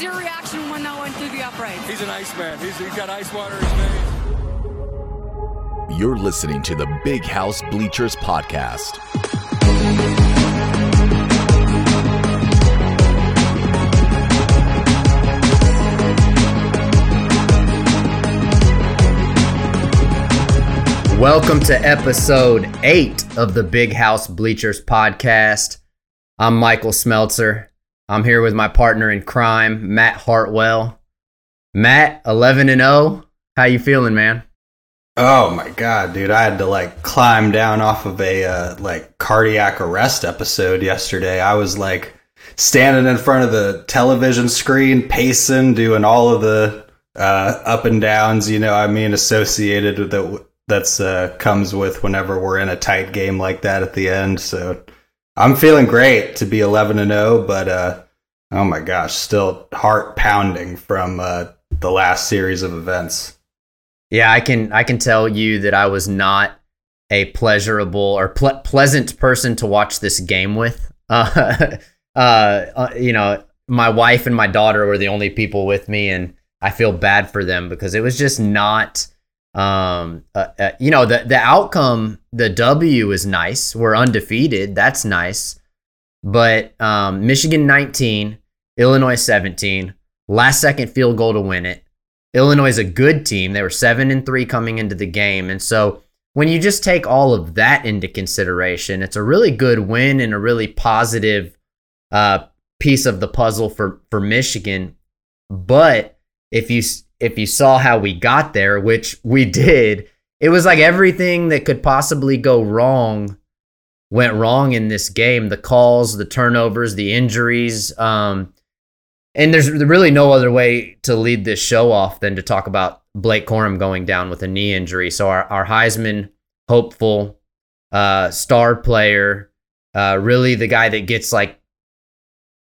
was your reaction when that went through the uprights? He's an ice man. He's, he's got ice water in his veins. You're listening to the Big House Bleachers Podcast. Welcome to episode eight of the Big House Bleachers podcast. I'm Michael Smeltzer. I'm here with my partner in crime, Matt Hartwell. Matt, 11 and 0. How you feeling, man? Oh my god, dude! I had to like climb down off of a uh, like cardiac arrest episode yesterday. I was like standing in front of the television screen, pacing, doing all of the uh, up and downs. You know, I mean, associated with the that's uh, comes with whenever we're in a tight game like that at the end. So I'm feeling great to be 11 and 0, but uh, oh my gosh, still heart pounding from uh, the last series of events. Yeah, I can I can tell you that I was not a pleasurable or ple- pleasant person to watch this game with. Uh, uh, you know, my wife and my daughter were the only people with me, and I feel bad for them because it was just not um, uh, uh, you know, the the outcome, the W is nice. We're undefeated. That's nice. But um, Michigan 19, Illinois 17, last second field goal to win it. Illinois is a good team. They were seven and three coming into the game, and so when you just take all of that into consideration, it's a really good win and a really positive uh, piece of the puzzle for for Michigan. But if you if you saw how we got there, which we did, it was like everything that could possibly go wrong went wrong in this game. The calls, the turnovers, the injuries. Um, and there's really no other way to lead this show off than to talk about Blake Corum going down with a knee injury. So our, our Heisman hopeful, uh, star player, uh, really the guy that gets like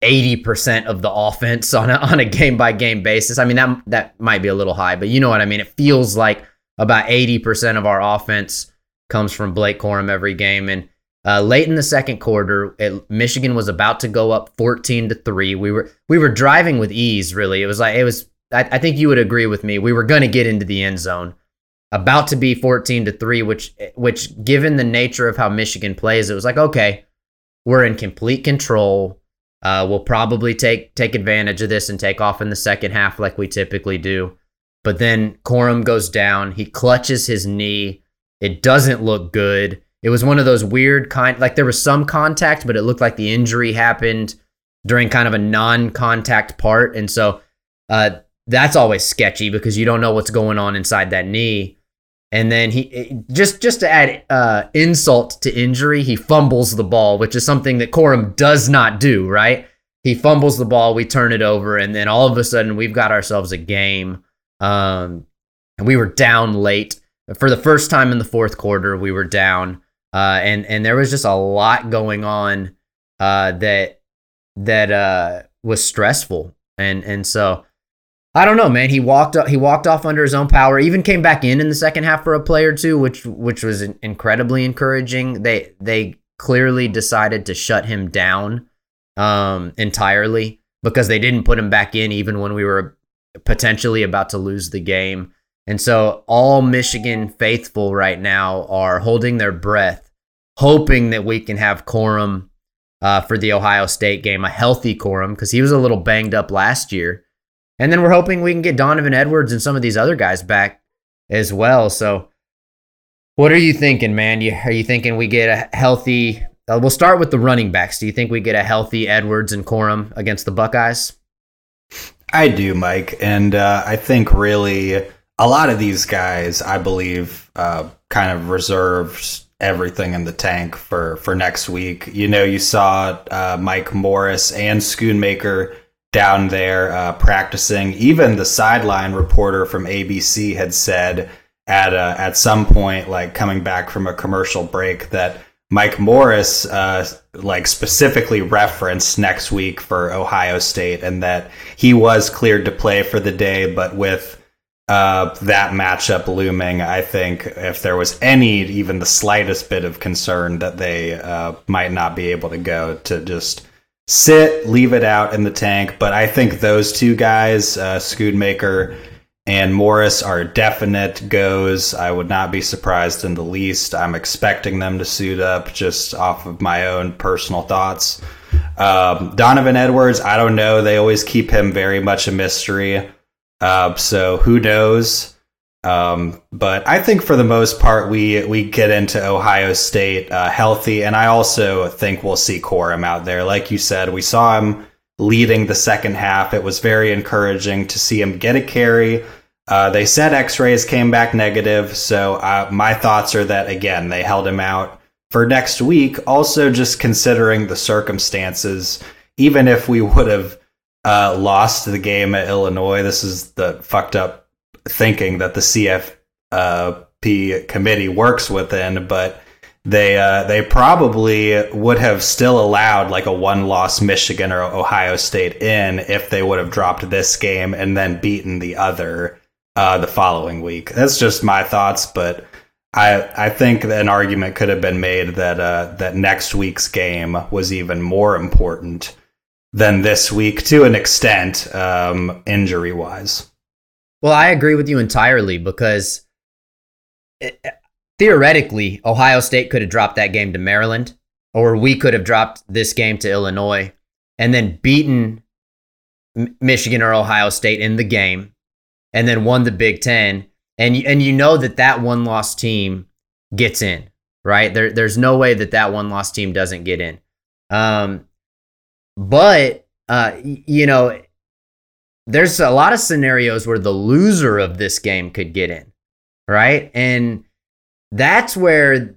80% of the offense on a, on a game by game basis. I mean, that, that might be a little high, but you know what I mean? It feels like about 80% of our offense comes from Blake Corum every game. And uh, late in the second quarter, it, Michigan was about to go up 14 to 3. We were, we were driving with ease, really. It was like, it was, I, I think you would agree with me. We were going to get into the end zone. About to be 14 to 3, which which given the nature of how Michigan plays, it was like, okay, we're in complete control uh, we'll probably take take advantage of this and take off in the second half like we typically do. But then Corum goes down. He clutches his knee. It doesn't look good. It was one of those weird kind like there was some contact, but it looked like the injury happened during kind of a non-contact part, and so uh, that's always sketchy because you don't know what's going on inside that knee. And then he just just to add uh, insult to injury, he fumbles the ball, which is something that Corum does not do. Right? He fumbles the ball, we turn it over, and then all of a sudden we've got ourselves a game. Um, and we were down late for the first time in the fourth quarter. We were down, uh, and and there was just a lot going on uh, that that uh, was stressful, and and so I don't know, man. He walked he walked off under his own power. Even came back in in the second half for a play or two, which which was incredibly encouraging. They they clearly decided to shut him down um, entirely because they didn't put him back in even when we were potentially about to lose the game. And so all Michigan faithful right now are holding their breath, hoping that we can have Corum uh, for the Ohio State game, a healthy Corum because he was a little banged up last year. And then we're hoping we can get Donovan Edwards and some of these other guys back as well. So, what are you thinking, man? You, are you thinking we get a healthy? Uh, we'll start with the running backs. Do you think we get a healthy Edwards and Corum against the Buckeyes? I do, Mike, and uh, I think really a lot of these guys, I believe, uh, kind of reserves everything in the tank for for next week. You know, you saw uh, Mike Morris and Schoonmaker down there uh, practicing. Even the sideline reporter from ABC had said at uh, at some point, like coming back from a commercial break, that Mike Morris uh, like specifically referenced next week for Ohio State, and that he was cleared to play for the day, but with uh, that matchup looming, I think if there was any, even the slightest bit of concern that they uh, might not be able to go to just sit, leave it out in the tank. But I think those two guys, uh, Schoonmaker and Morris, are definite goes. I would not be surprised in the least. I'm expecting them to suit up just off of my own personal thoughts. Um, Donovan Edwards, I don't know. They always keep him very much a mystery. Uh, so who knows? Um, but I think for the most part, we we get into Ohio State uh, healthy, and I also think we'll see Corum out there. Like you said, we saw him leading the second half. It was very encouraging to see him get a carry. Uh, they said X-rays came back negative, so uh, my thoughts are that again they held him out for next week. Also, just considering the circumstances, even if we would have uh, lost the game at Illinois, this is the fucked up thinking that the CFP committee works within, but they uh, they probably would have still allowed like a one loss Michigan or Ohio State in if they would have dropped this game and then beaten the other uh, the following week. That's just my thoughts, but I I think an argument could have been made that uh, that next week's game was even more important than this week to an extent, um, injury wise. Well, I agree with you entirely because it, eh, theoretically, Ohio State could have dropped that game to Maryland, or we could have dropped this game to Illinois and then beaten Michigan or Ohio State in the game and then won the Big Ten. And, and you know that that one loss team gets in, right? There, there's no way that that one loss team doesn't get in. Um, but, uh, you know, there's a lot of scenarios where the loser of this game could get in, right? And that's where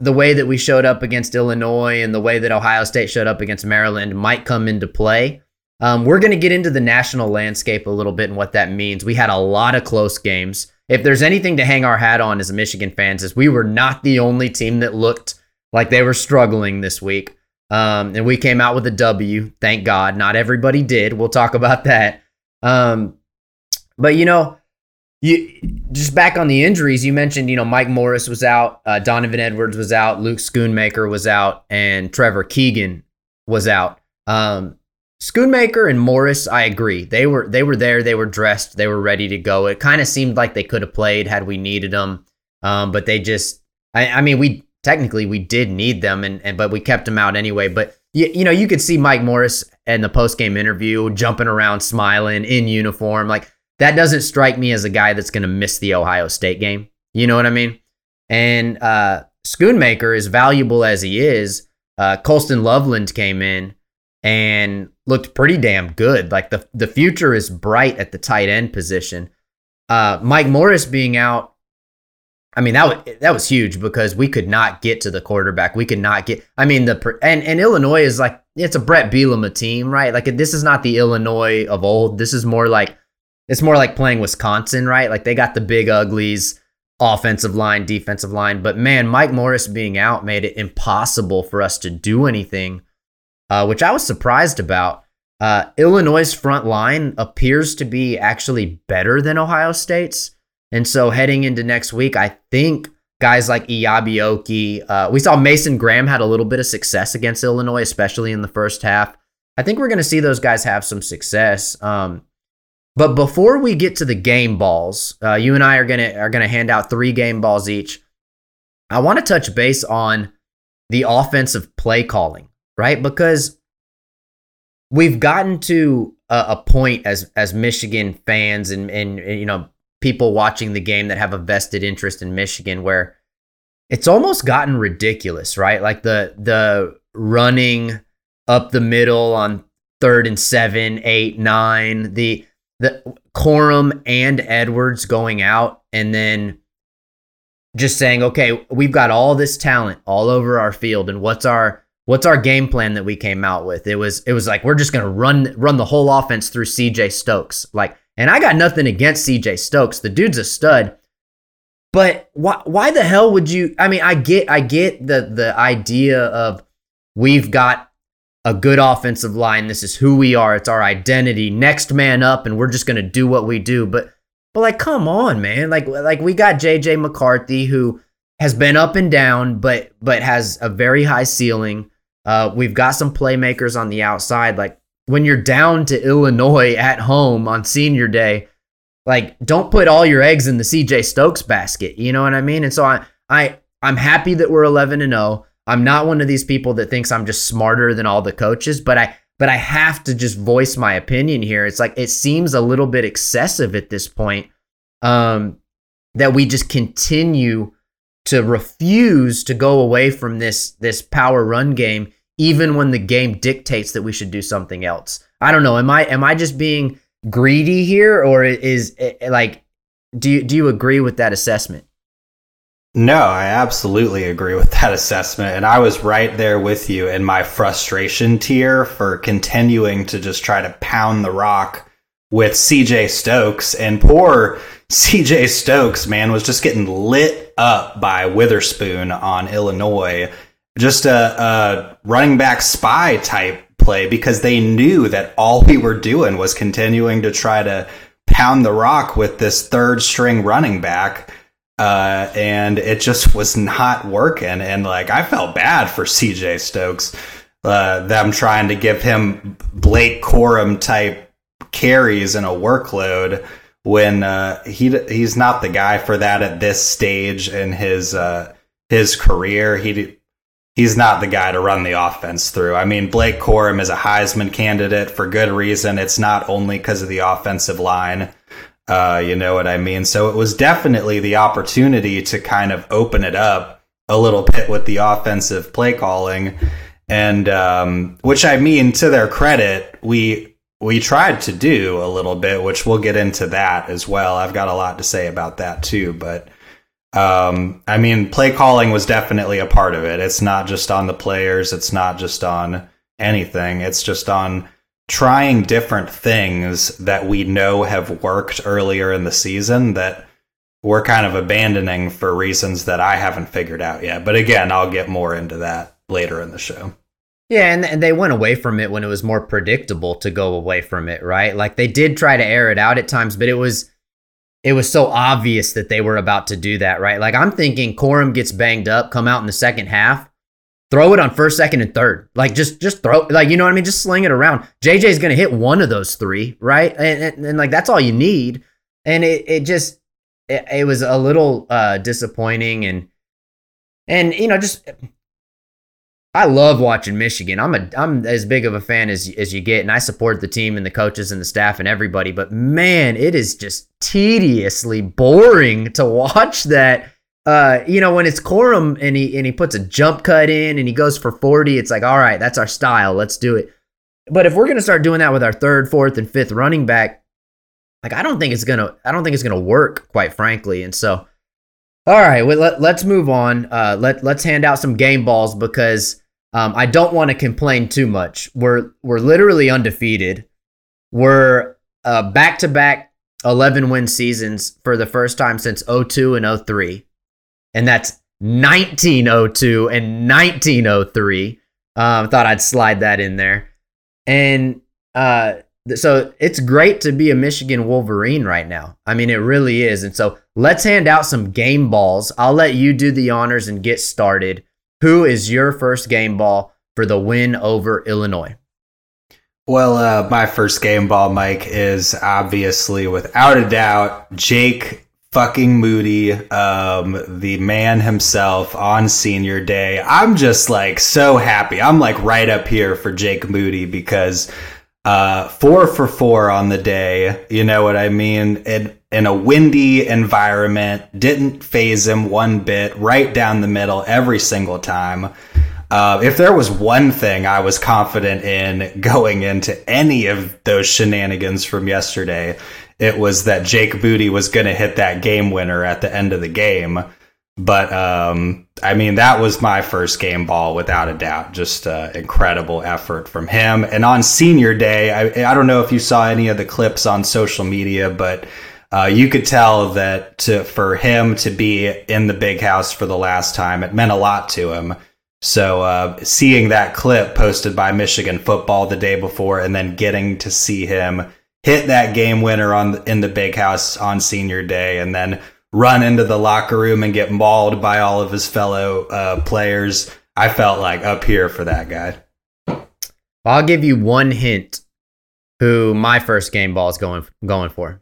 the way that we showed up against Illinois and the way that Ohio State showed up against Maryland might come into play. Um, we're going to get into the national landscape a little bit and what that means. We had a lot of close games. If there's anything to hang our hat on as Michigan fans, is we were not the only team that looked like they were struggling this week. Um, and we came out with a W. Thank God. Not everybody did. We'll talk about that. Um, but you know, you just back on the injuries. You mentioned, you know, Mike Morris was out, uh, Donovan Edwards was out, Luke Schoonmaker was out, and Trevor Keegan was out. Um, Schoonmaker and Morris, I agree. They were they were there. They were dressed. They were ready to go. It kind of seemed like they could have played had we needed them, um, but they just. I, I mean, we technically we did need them, and, and but we kept them out anyway. But you, you know, you could see Mike Morris in the post game interview jumping around, smiling in uniform. Like that doesn't strike me as a guy that's going to miss the Ohio State game. You know what I mean? And uh, Schoonmaker, as valuable as he is, uh, Colston Loveland came in and looked pretty damn good. Like the the future is bright at the tight end position. Uh, Mike Morris being out I mean that was that was huge because we could not get to the quarterback. We could not get. I mean the and and Illinois is like it's a Bret Bielema team, right? Like this is not the Illinois of old. This is more like it's more like playing Wisconsin, right? Like they got the big uglies, offensive line, defensive line. But man, Mike Morris being out made it impossible for us to do anything, uh, which I was surprised about. Uh, Illinois' front line appears to be actually better than Ohio State's. And so heading into next week, I think guys like Eyabi uh, we saw Mason Graham had a little bit of success against Illinois, especially in the first half. I think we're going to see those guys have some success. Um, but before we get to the game balls, uh, you and I are gonna are gonna hand out three game balls each. I want to touch base on the offensive play calling, right? Because we've gotten to a, a point as as Michigan fans and and you know people watching the game that have a vested interest in Michigan where it's almost gotten ridiculous, right? Like the the running up the middle on third and seven, eight, nine, the the Corum and Edwards going out and then just saying, okay, we've got all this talent all over our field, and what's our what's our game plan that we came out with? It was it was like we're just gonna run run the whole offense through CJ Stokes. Like and I got nothing against CJ Stokes. The dude's a stud. But why why the hell would you I mean, I get I get the the idea of we've got a good offensive line. This is who we are. It's our identity. Next man up and we're just going to do what we do. But but like come on, man. Like like we got JJ McCarthy who has been up and down but but has a very high ceiling. Uh, we've got some playmakers on the outside. Like when you're down to Illinois at home on senior day, like don't put all your eggs in the CJ Stokes basket. You know what I mean? And so I, I, I'm happy that we're 11 and 0. I'm not one of these people that thinks I'm just smarter than all the coaches, but I, but I have to just voice my opinion here. It's like it seems a little bit excessive at this point um, that we just continue to refuse to go away from this this power run game even when the game dictates that we should do something else. I don't know. Am I am I just being greedy here or is it, like do you do you agree with that assessment? No, I absolutely agree with that assessment. And I was right there with you in my frustration tier for continuing to just try to pound the rock with CJ Stokes. And poor CJ Stokes, man, was just getting lit up by Witherspoon on Illinois. Just a, a running back spy type play because they knew that all we were doing was continuing to try to pound the rock with this third string running back. Uh, and it just was not working. And like, I felt bad for CJ Stokes, uh, them trying to give him Blake Corum type carries and a workload when uh, he he's not the guy for that at this stage in his uh, his career. He he's not the guy to run the offense through. I mean, Blake Corum is a Heisman candidate for good reason. It's not only because of the offensive line. Uh, you know what I mean? So it was definitely the opportunity to kind of open it up a little bit with the offensive play calling. And um, which I mean, to their credit, we we tried to do a little bit, which we'll get into that as well. I've got a lot to say about that too, but um, I mean, play calling was definitely a part of it. It's not just on the players, it's not just on anything. It's just on trying different things that we know have worked earlier in the season that we're kind of abandoning for reasons that I haven't figured out yet. But again, I'll get more into that later in the show. Yeah, and, and they went away from it when it was more predictable to go away from it, right? Like they did try to air it out at times, but it was it was so obvious that they were about to do that, right? Like I'm thinking Corum gets banged up, come out in the second half, throw it on first, second, and third. Like just just throw like you know what I mean? Just sling it around. JJ's gonna hit one of those three, right? And, and, and like that's all you need. And it it just it, it was a little uh disappointing and and you know just I love watching Michigan. I'm a I'm as big of a fan as as you get, and I support the team and the coaches and the staff and everybody. But man, it is just tediously boring to watch that. Uh, you know, when it's Corum and he and he puts a jump cut in and he goes for 40, it's like, all right, that's our style. Let's do it. But if we're gonna start doing that with our third, fourth, and fifth running back, like I don't think it's gonna I don't think it's gonna work, quite frankly. And so, all right, well, let, let's move on. Uh, let let's hand out some game balls because um, I don't want to complain too much. We're we're literally undefeated. We're back to back 11 win seasons for the first time since 02 and 03. And that's 1902 and 1903. Um, thought I'd slide that in there. And uh, so it's great to be a Michigan Wolverine right now. I mean, it really is. And so let's hand out some game balls. I'll let you do the honors and get started. Who is your first game ball for the win over Illinois? Well, uh, my first game ball, Mike, is obviously without a doubt Jake fucking Moody, um, the man himself on senior day. I'm just like so happy. I'm like right up here for Jake Moody because uh, four for four on the day. You know what I mean? In, in a windy environment, didn't phase him one bit, right down the middle every single time. Uh, if there was one thing I was confident in going into any of those shenanigans from yesterday, it was that Jake Moody was going to hit that game winner at the end of the game. But um, I mean, that was my first game ball without a doubt. Just uh, incredible effort from him. And on senior day, I, I don't know if you saw any of the clips on social media, but uh, you could tell that to, for him to be in the big house for the last time, it meant a lot to him. So uh, seeing that clip posted by Michigan football the day before, and then getting to see him hit that game winner on in the big house on senior day, and then run into the locker room and get mauled by all of his fellow uh, players. I felt like up here for that guy. I'll give you one hint who my first game ball is going going for.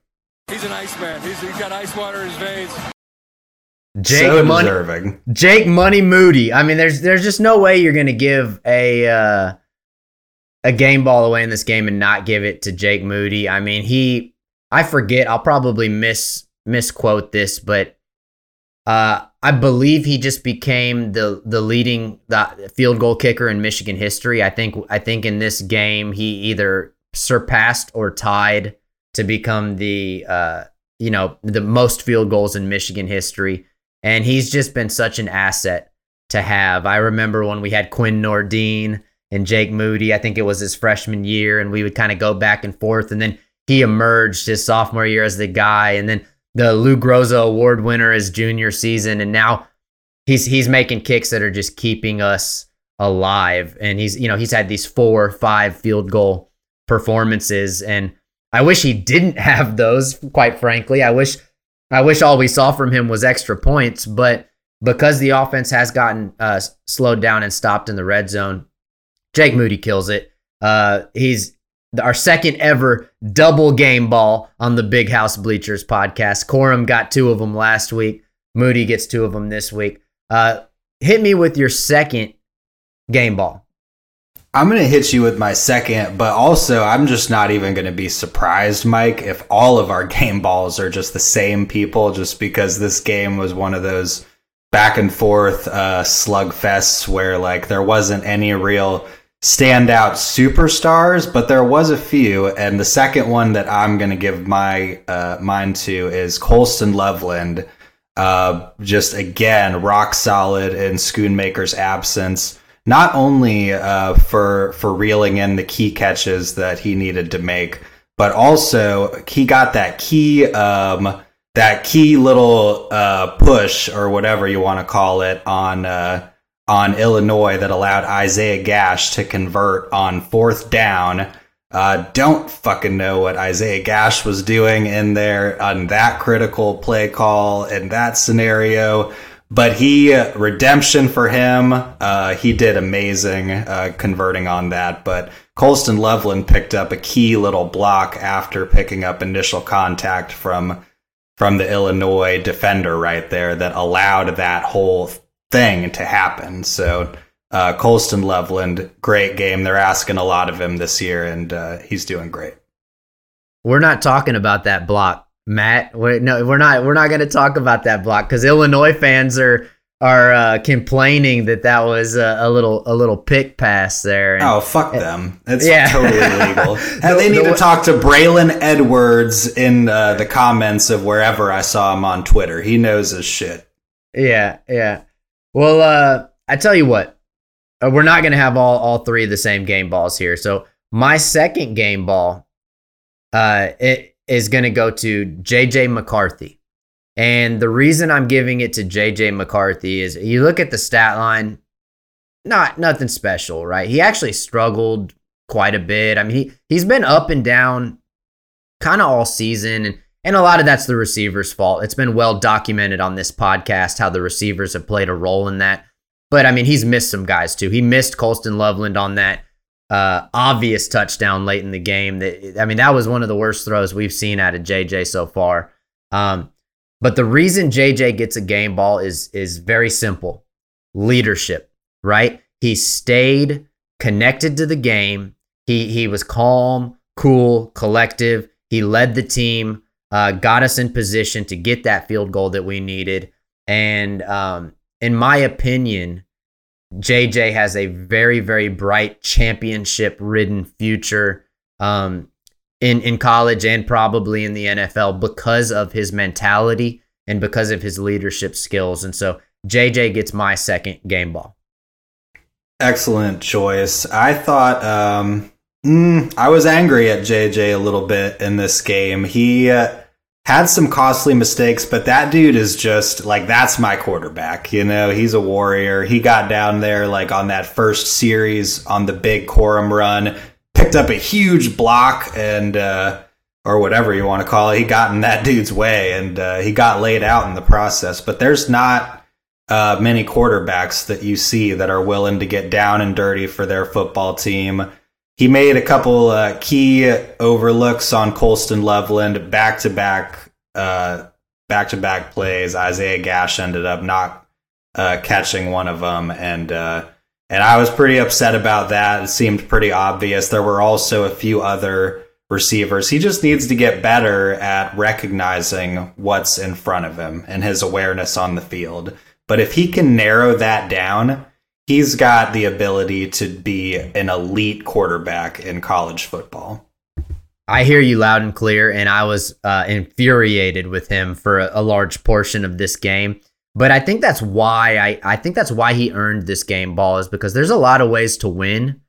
He's an Iceman. He's, he's got ice water in his veins. Jake so Money, deserving. Jake Money Moody. I mean, there's there's just no way you're gonna give a uh, a game ball away in this game and not give it to Jake Moody. I mean, he I forget. I'll probably miss misquote this, but uh, I believe he just became the the leading the field goal kicker in Michigan history. I think I think in this game he either surpassed or tied to become the uh, you know the most field goals in Michigan history, and he's just been such an asset to have. I remember when we had Quinn Nordin and Jake Moody. I think it was his freshman year, and we would kind of go back and forth, and then he emerged his sophomore year as the guy, and then the Lou Groza Award winner his junior season, and now he's he's making kicks that are just keeping us alive. And he's you know he's had these four five field goal performances, and I wish he didn't have those. Quite frankly, I wish I wish all we saw from him was extra points, but because the offense has gotten uh, slowed down and stopped in the red zone, Jake Moody kills it. Uh, he's our second ever double game ball on the Big House Bleachers podcast. Corum got two of them last week. Moody gets two of them this week. Uh, hit me with your second game ball. I'm going to hit you with my second, but also I'm just not even going to be surprised, Mike, if all of our game balls are just the same people, just because this game was one of those back and forth uh, slugfests where like there wasn't any real standout superstars, but there was a few. And the second one that I'm going to give my uh, mine to is Colston Loveland. Uh, just again, rock solid in Schoonmaker's absence. Not only uh, for for reeling in the key catches that he needed to make, but also he got that key um, that key little uh, push or whatever you want to call it on uh, on Illinois that allowed Isaiah Gash to convert on fourth down. Uh, don't fucking know what Isaiah Gash was doing in there on that critical play call in that scenario. But he, uh, redemption for him, uh, he did amazing uh, converting on that. But Colston Loveland picked up a key little block after picking up initial contact from from the Illinois defender right there that allowed that whole thing to happen. So uh, Colston Loveland, great game. They're asking a lot of him this year, and uh, he's doing great. We're not talking about that block, Matt. We're, no, we're not. We're not going to talk about that block because Illinois fans are are uh, complaining that that was a, a, little a little pick pass there. And, oh fuck them! It's yeah. totally illegal. the, they need the, to talk to Braylon Edwards in uh, the comments of wherever I saw him on Twitter. He knows his shit. Yeah, yeah. Well, uh, I tell you what, uh, we're not going to have all, all three of the same game balls here. So my second game ball uh, it is going to go to JJ McCarthy. And the reason I'm giving it to JJ McCarthy is you look at the stat line, not nothing special, right? He actually struggled quite a bit. I mean, he he's been up and down kind of all season and and a lot of that's the receiver's fault. It's been well documented on this podcast how the receivers have played a role in that. But I mean, he's missed some guys too. He missed Colston Loveland on that uh, obvious touchdown late in the game. That I mean, that was one of the worst throws we've seen out of JJ so far. Um, but the reason JJ gets a game ball is is very simple: leadership. Right? He stayed connected to the game. He he was calm, cool, collective. He led the team uh, got us in position to get that field goal that we needed. And um, in my opinion, JJ has a very, very bright championship ridden future um, in, in college and probably in the NFL because of his mentality and because of his leadership skills. And so JJ gets my second game ball. Excellent choice. I thought um, mm, I was angry at JJ a little bit in this game. He uh, had some costly mistakes, but that dude is just like that's my quarterback. You know, he's a warrior. He got down there like on that first series on the big Corum run, picked up a huge block and uh, or whatever you want to call it. He got in that dude's way and uh, he got laid out in the process. But there's not uh, many quarterbacks that you see that are willing to get down and dirty for their football team. He made a couple uh, key overlooks on Colston Loveland back to back, back to back plays. Isaiah Gash ended up not uh, catching one of them, and uh, and I was pretty upset about that. It seemed pretty obvious. There were also a few other receivers. He just needs to get better at recognizing what's in front of him and his awareness on the field. But if he can narrow that down, he's got the ability to be an elite quarterback in college football. I hear you loud and clear, and I was uh, infuriated with him for a, a, large portion of this game. But I think that's why I, I think that's why he earned this game ball is because there's a lot of ways to win.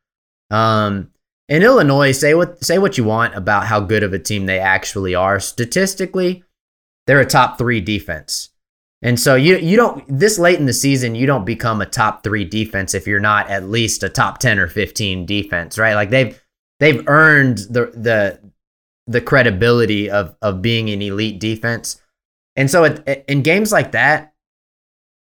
Um, in Illinois, say what say what you want about how good of a team they actually are. Statistically, they're a top three defense. And so you you don't this late in the season you don't become a top 3 defense if you're not at least a top 10 or 15 defense, right? Like they've they've earned the the the credibility of of being an elite defense. And so it, in games like that,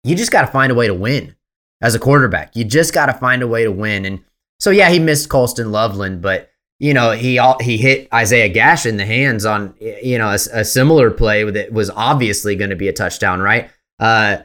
you just got to find a way to win as a quarterback. You just got to find a way to win. And so yeah, he missed Colston Loveland, but you know, he he hit Isaiah Gash in the hands on you know a, a similar play that was obviously going to be a touchdown, right? Uh,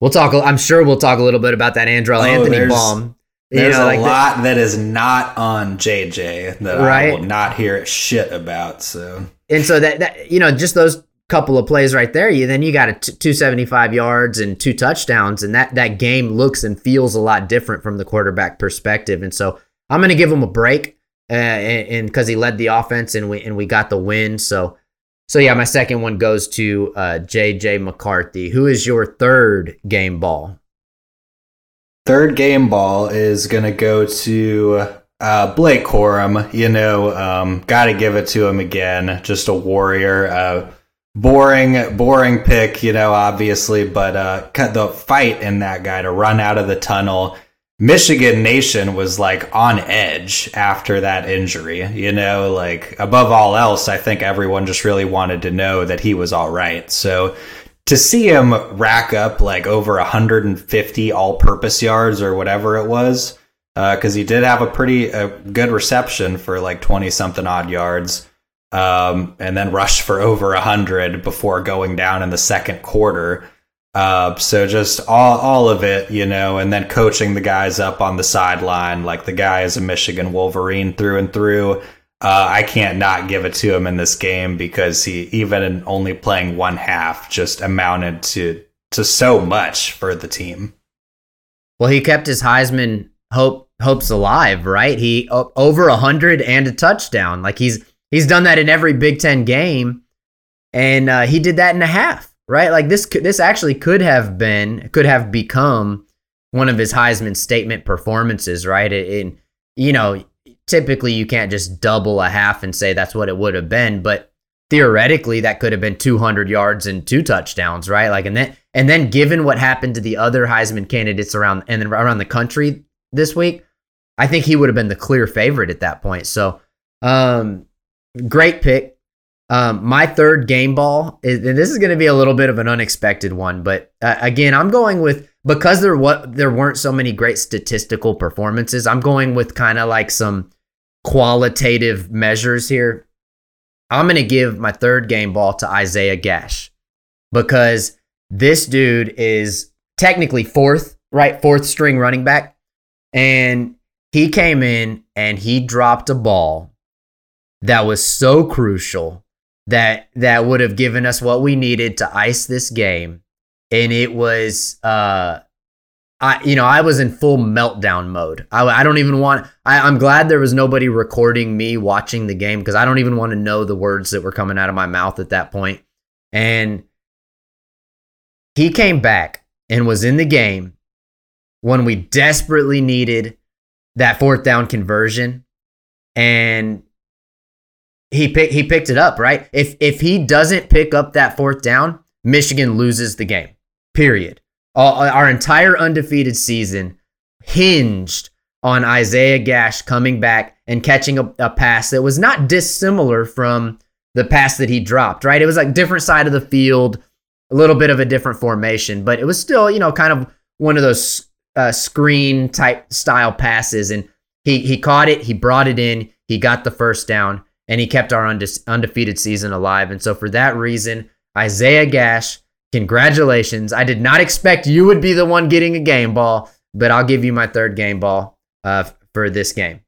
we'll talk. I'm sure we'll talk a little bit about that Andrel oh, Anthony there's, bomb. There's you know, a like lot the, that is not on JJ that right? I will not hear shit about. So and so that that you know just those couple of plays right there, you then you got a t- 275 yards and two touchdowns, and that that game looks and feels a lot different from the quarterback perspective. And so I'm going to give him a break and because he led the offense and we and we got the win. So so yeah, my second one goes to uh, JJ McCarthy. Who is your third game ball? Third game ball is gonna go to uh, Blake Corum. You know, um, got to give it to him again. Just a warrior. Uh, boring, boring pick. You know, obviously, but uh, the fight in that guy to run out of the tunnel Michigan Nation was like on edge after that injury. You know, like above all else, I think everyone just really wanted to know that he was all right. So to see him rack up like over 150 all purpose yards or whatever it was, because uh, he did have a pretty a good reception for like 20 something odd yards. Um, and then rushed for over 100 before going down in the second quarter. Uh, so just all all of it, you know, and then coaching the guys up on the sideline, like the guy is a Michigan Wolverine through and through. Uh, I can't not give it to him in this game because he, even in only playing one half, just amounted to to so much for the team. Well, he kept his Heisman hope hopes alive, right? He over a hundred and a touchdown. Like he's he's done that in every Big Ten game, and uh, he did that in a half right? Like this could this actually could have been could have become one of his Heisman statement performances, right? And you know, typically you can't just double a half and say that's what it would have been, but theoretically that could have been 200 yards and two touchdowns, right? Like and then and then given what happened to the other Heisman candidates around and around the country this week, I think he would have been the clear favorite at that point. So, um great pick um, my third game ball is, and this is going to be a little bit of an unexpected one, but uh, again, I'm going with because there what there weren't so many great statistical performances. I'm going with kind of like some qualitative measures here. I'm going to give my third game ball to Isaiah Gash because this dude is technically fourth, right? Fourth string running back. And he came in and he dropped a ball that was so crucial that that would have given us what we needed to ice this game and it was uh I you know I was in full meltdown mode. I, I don't even want. I, I'm glad there was nobody recording me watching the game because I don't even want to know the words that were coming out of my mouth at that point. And he came back and was in the game when we desperately needed that fourth down conversion, and he pick, he picked it up, right? If if he doesn't pick up that fourth down, Michigan loses the game. Period. All, our entire undefeated season hinged on Isaiah Gash coming back and catching a, a, pass that was not dissimilar from the pass that he dropped, right? It was like different side of the field, a little bit of a different formation, but it was still, you know, kind of one of those uh, screen type style passes. And he, he caught it, he brought it in, he got the first down, and he kept our unde- undefeated season alive. And so for that reason, Isaiah Gash, congratulations. I did not expect you would be the one getting a game ball, but I'll give you my third game ball uh, for this game.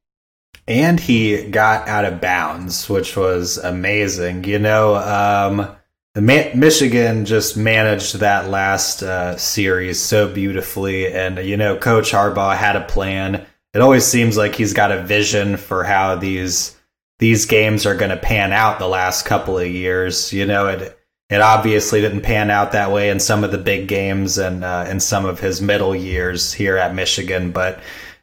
And he got out of bounds, which was amazing. You know, um, Michigan just managed that last uh, series so beautifully, and you know, Coach Harbaugh had a plan. It always seems like he's got a vision for how these these games are going to pan out the last couple of years. You know, it it obviously didn't pan out that way in some of the big games and uh, in some of his middle years here at Michigan, but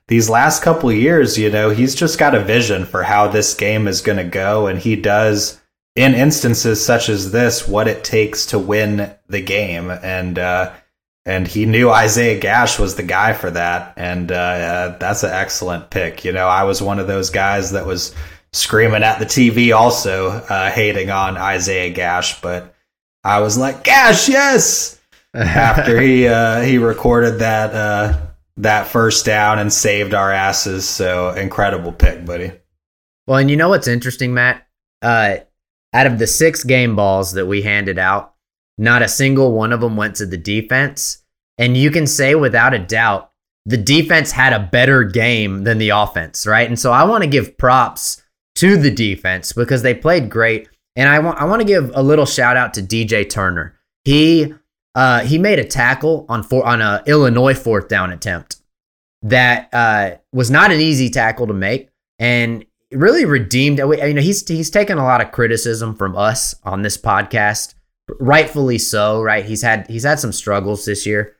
these last couple of years, you know, he's just got a vision for how this game is going to go, and he does in instances such as this what it takes to win the game and uh, and he knew Isaiah Gash was the guy for that and uh, that's an excellent pick you know I was one of those guys that was screaming at the TV also uh, hating on Isaiah Gash but I was like Gash yes after he uh, he recorded that uh, that first down and saved our asses so incredible pick buddy well and you know what's interesting Matt uh, out of the six game balls that we handed out, not a single one of them went to the defense. And you can say without a doubt, the defense had a better game than the offense, right? And so I want to give props to the defense because they played great. And I want I want to give a little shout out to DJ Turner. He uh, he made a tackle on four, on a Illinois fourth down attempt that uh, was not an easy tackle to make, and really redeemed. You know, he's he's taken a lot of criticism from us on this podcast, rightfully so. Right? He's had he's had some struggles this year.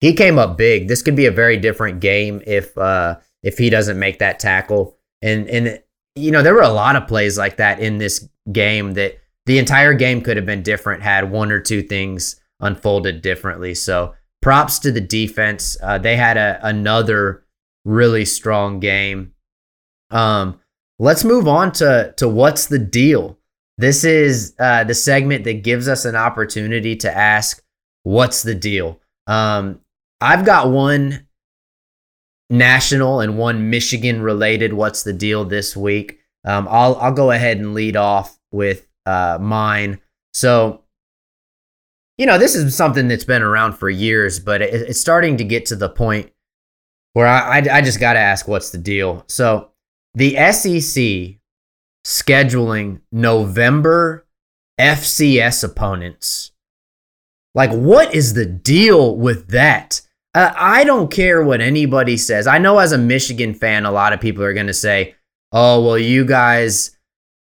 He came up big. This could be a very different game if uh, if he doesn't make that tackle. And and you know there were a lot of plays like that in this game that the entire game could have been different had one or two things unfolded differently. So props to the defense. Uh, they had a, another really strong game. Um, let's move on to to what's the deal. This is uh, the segment that gives us an opportunity to ask, "What's the deal?" Um, I've got one national and one Michigan related. What's the deal this week? Um, I'll I'll go ahead and lead off with uh, mine. So, you know, this is something that's been around for years, but it, it's starting to get to the point where I, I, I just got to ask, what's the deal? So, the SEC scheduling November FCS opponents. Like, what is the deal with that? Uh, I don't care what anybody says. I know as a Michigan fan, a lot of people are going to say, oh, well, you guys,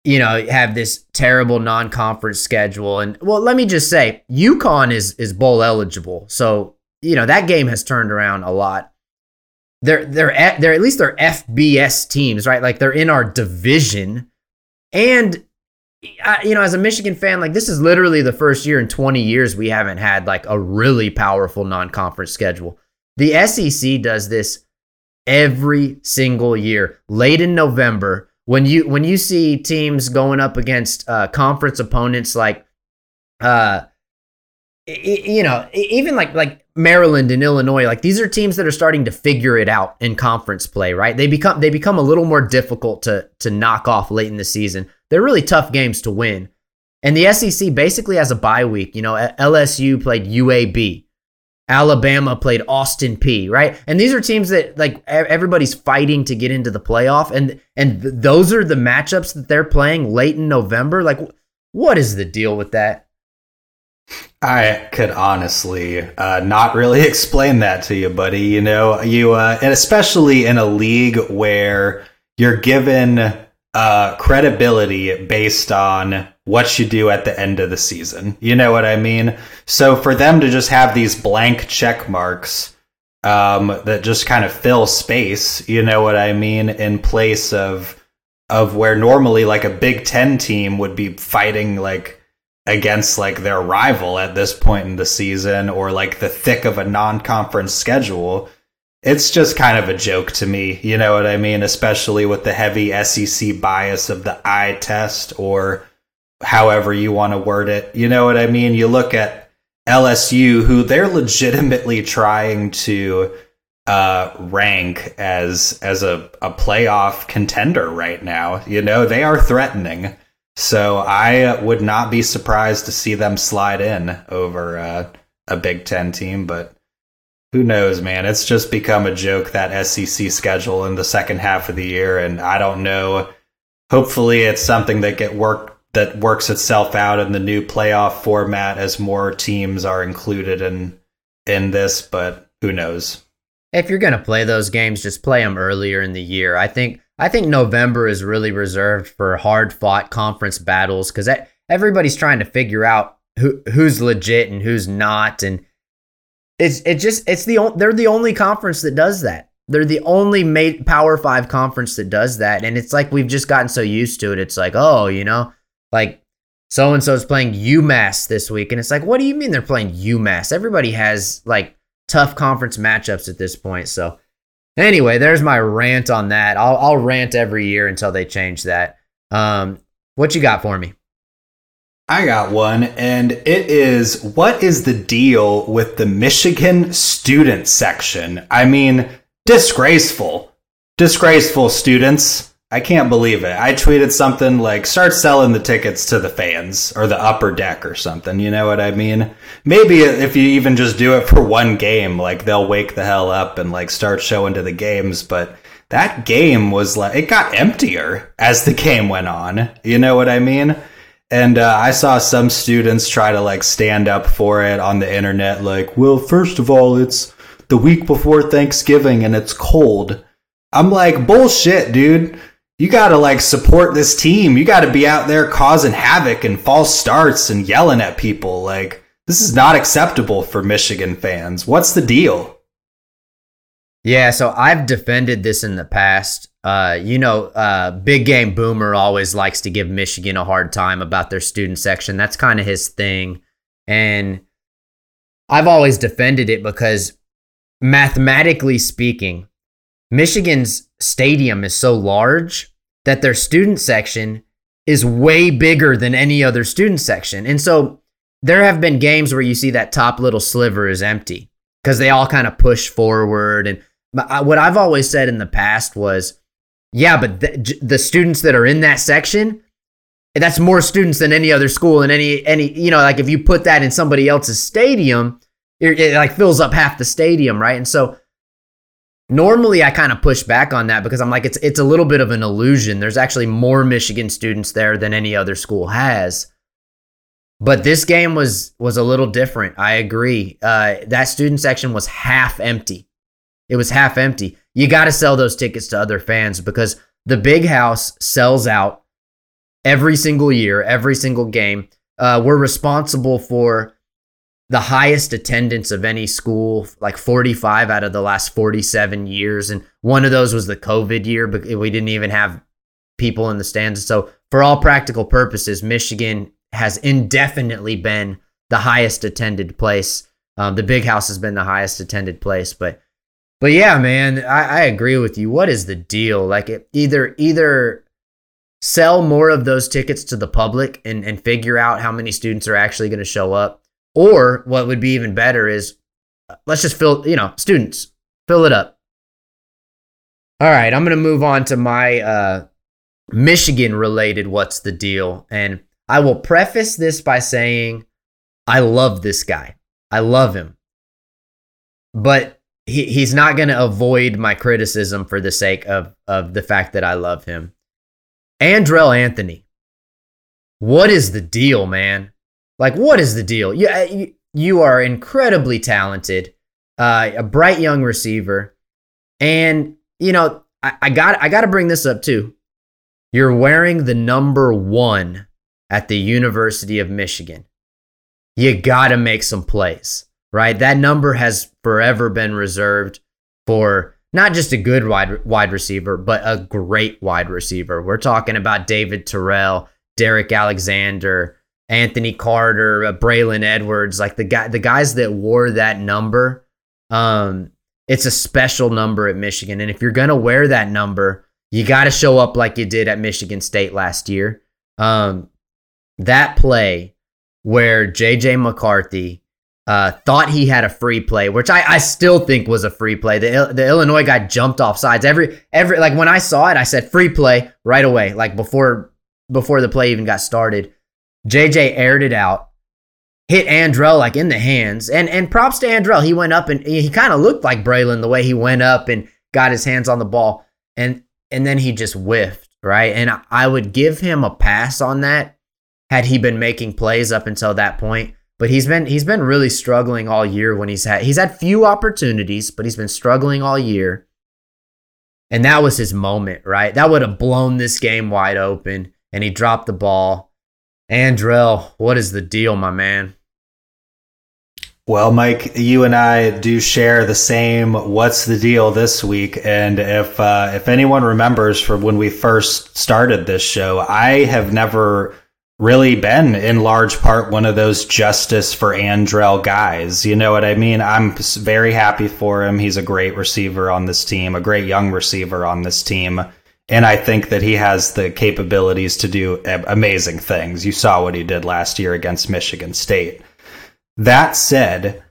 you know, have this terrible non conference schedule. And, well, let me just say, UConn is, is bowl eligible. So, you know, that game has turned around a lot they're they're at they're at least they're FBS teams, right? Like they're in our division, and you know, as a Michigan fan, like this is literally the first year in 20 years we haven't had like a really powerful non-conference schedule. The SEC does this every single year, late in November, when you when you see teams going up against uh, conference opponents like, uh, you know, even like like Maryland and Illinois, like these are teams that are starting to figure it out in conference play, right? They become they become a little more difficult to to knock off late in the season. They're really tough games to win. And the SEC basically has a bye week. You know, LSU played UAB. Alabama played Austin Peay, right? And these are teams that like everybody's fighting to get into the playoff and and those are the matchups that they're playing late in November. Like what is the deal with that? I could honestly uh, not really explain that to you, buddy. You know, you uh, and especially in a league where you're given uh, credibility based on what you do at the end of the season. You know what I mean? So for them to just have these blank check marks um, that just kind of fill space, you know what I mean, in place of of where normally like a Big Ten team would be fighting like against like their rival at this point in the season or like the thick of a non-conference schedule it's just kind of a joke to me you know what i mean especially with the heavy sec bias of the eye test or however you want to word it you know what i mean you look at LSU, who they're legitimately trying to uh, rank as as a, a playoff contender right now. You know, they are threatening. So I would not be surprised to see them slide in over uh, a Big Ten team, but who knows, man? It's just become a joke that SEC schedule in the second half of the year, and I don't know. Hopefully, it's something that get work that works itself out in the new playoff format as more teams are included in in this. But who knows? If you're gonna play those games, just play them earlier in the year. I think I think November is really reserved for hard fought conference battles because everybody's trying to figure out who who's legit and who's not, and it's it just it's the they're the only conference that does that. They're the only made Power Five conference that does that, and it's like we've just gotten so used to it. It's like oh, you know, like so and so is playing UMass this week, and it's like what do you mean they're playing UMass? Everybody has like tough conference matchups at this point, so. Anyway, there's my rant on that. I'll, I'll rant every year until they change that. Um, what you got for me? I got one, and it is what is the deal with the Michigan student section? I mean, disgraceful. Disgraceful students. I can't believe it. I tweeted something like, start selling the tickets to the fans or the upper deck or something. You know what I mean? Maybe if you even just do it for one game, like they'll wake the hell up and like start showing to the games. But that game was like, it got emptier as the game went on. You know what I mean? And uh, I saw some students try to like stand up for it on the internet, like, well, first of all, it's the week before Thanksgiving and it's cold. I'm like, bullshit, dude. You gotta like support this team. You gotta be out there causing havoc and false starts and yelling at people. Like, this is not acceptable for Michigan fans. What's the deal? Yeah, so I've defended this in the past. Uh, you know, uh, Big Game Boomer always likes to give Michigan a hard time about their student section. That's kind of his thing. And I've always defended it because mathematically speaking, Michigan's stadium is so large that their student section is way bigger than any other student section. And so there have been games where you see that top little sliver is empty because they all kind of push forward. And what I've always said in the past was yeah, but the, the students that are in that section, that's more students than any other school and any any you know like if you put that in somebody else's stadium, it, it like fills up half the stadium, right? And so normally I kind of push back on that because I'm like it's it's a little bit of an illusion. There's actually more Michigan students there than any other school has. But this game was was a little different. I agree. Uh, that student section was half empty. It was half empty you got to sell those tickets to other fans because the big house sells out every single year, every single game. Uh, we're responsible for the highest attendance of any school, like 45 out of the last 47 years. And one of those was the COVID year, but we didn't even have people in the stands. So, for all practical purposes, Michigan has indefinitely been the highest attended place. Um, the big house has been the highest attended place, but but yeah, man, I, I agree with you. What is the deal? Like, it, either either sell more of those tickets to the public and, and figure out how many students are actually going to show up, or what would be even better is let's just fill, you know, students fill it up. All right, I'm going to move on to my uh, Michigan related. What's the deal? And I will preface this by saying I love this guy. I love him. But he, he's not going to avoid my criticism for the sake of, of the fact that I love him. Andrel Anthony. What is the deal, man? Like, what is the deal? You, uh, you, you are incredibly talented, uh, a bright young receiver. And, you know, I, I got I got to bring this up too. You're wearing the number one at the University of Michigan. You got to make some plays right? That number has forever been reserved for not just a good wide wide receiver, but a great wide receiver. We're talking about David Terrell, Derrick Alexander, Anthony Carter, uh, Braylon Edwards, like the guy the guys that wore that number. Um, it's a special number at Michigan, and if you're gonna wear that number, you got to show up like you did at Michigan State last year. Um, that play where JJ McCarthy uh, thought he had a free play, which I, I still think was a free play. The the Illinois guy jumped off sides every every like when I saw it, I said free play right away, like before before the play even got started. JJ aired it out, hit Andrel like in the hands, and and props to Andrel. He went up and he kind of looked like Braylon the way he went up and got his hands on the ball, and and then he just whiffed right. And I would give him a pass on that had he been making plays up until that point but he's been he's been really struggling all year when he's had he's had few opportunities, but he's been struggling all year. And that was his moment, right? That would have blown this game wide open, and he dropped the ball. Andrel, what is the deal, my man? Well, Mike, you and I do share the same "What's the deal" this week, and if uh, if anyone remembers from when we first started this show, I have never really been in large part one of those justice for Andrel guys. You know what I mean? I'm very happy for him. He's a great receiver on this team, a great young receiver on this team. And I think that he has the capabilities to do amazing things. You saw what he did last year against Michigan State. That said,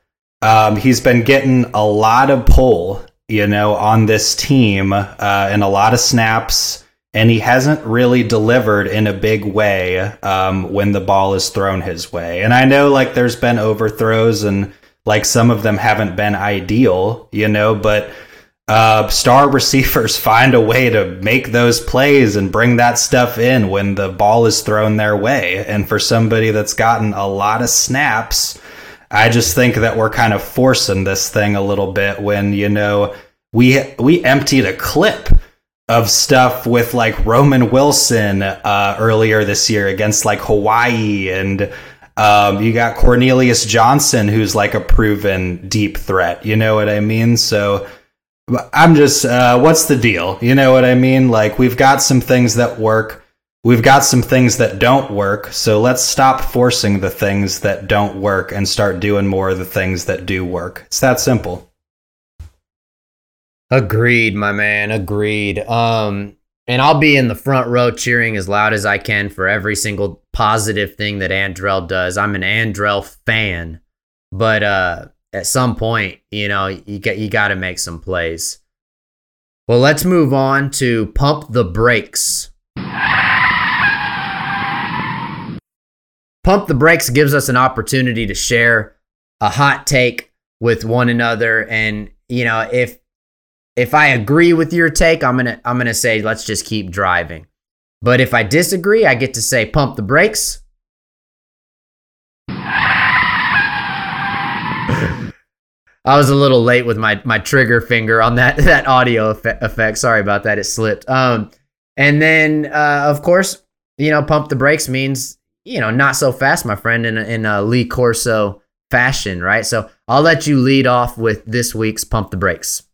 um, he's been getting a lot of pull, you know, on this team uh, and a lot of snaps and he hasn't really delivered in a big way um, when the ball is thrown his way. And I know like there's been overthrows and like some of them haven't been ideal, you know, but uh, star receivers find a way to make those plays and bring that stuff in when the ball is thrown their way. And for somebody that's gotten a lot of snaps, I just think that we're kind of forcing this thing a little bit when, you know, we we emptied a clip of stuff with like Roman Wilson uh, earlier this year against like Hawaii, and um, you got Cornelius Johnson, who's like a proven deep threat. You know what I mean? So I'm just, uh, what's the deal? You know what I mean? Like we've got some things that work. We've got some things that don't work, so let's stop forcing the things that don't work and start doing more of the things that do work. It's that simple. Agreed, my man. Agreed. Um, and I'll be in the front row cheering as loud as I can for every single positive thing that Andrel does. I'm an Andrel fan, but uh, at some point, you know, you get you got to make some plays. Well, let's move on to pump the brakes. Pump the brakes gives us an opportunity to share a hot take with one another, and you know, if if I agree with your take, I'm gonna I'm gonna say let's just keep driving. But if I disagree, I get to say pump the brakes. I was a little late with my my trigger finger on that that audio effect. Sorry about that; it slipped. Um, and then uh, of course, you know, pump the brakes means you know not so fast, my friend, in a, in a Lee Corso fashion, right? So I'll let you lead off with this week's pump the brakes.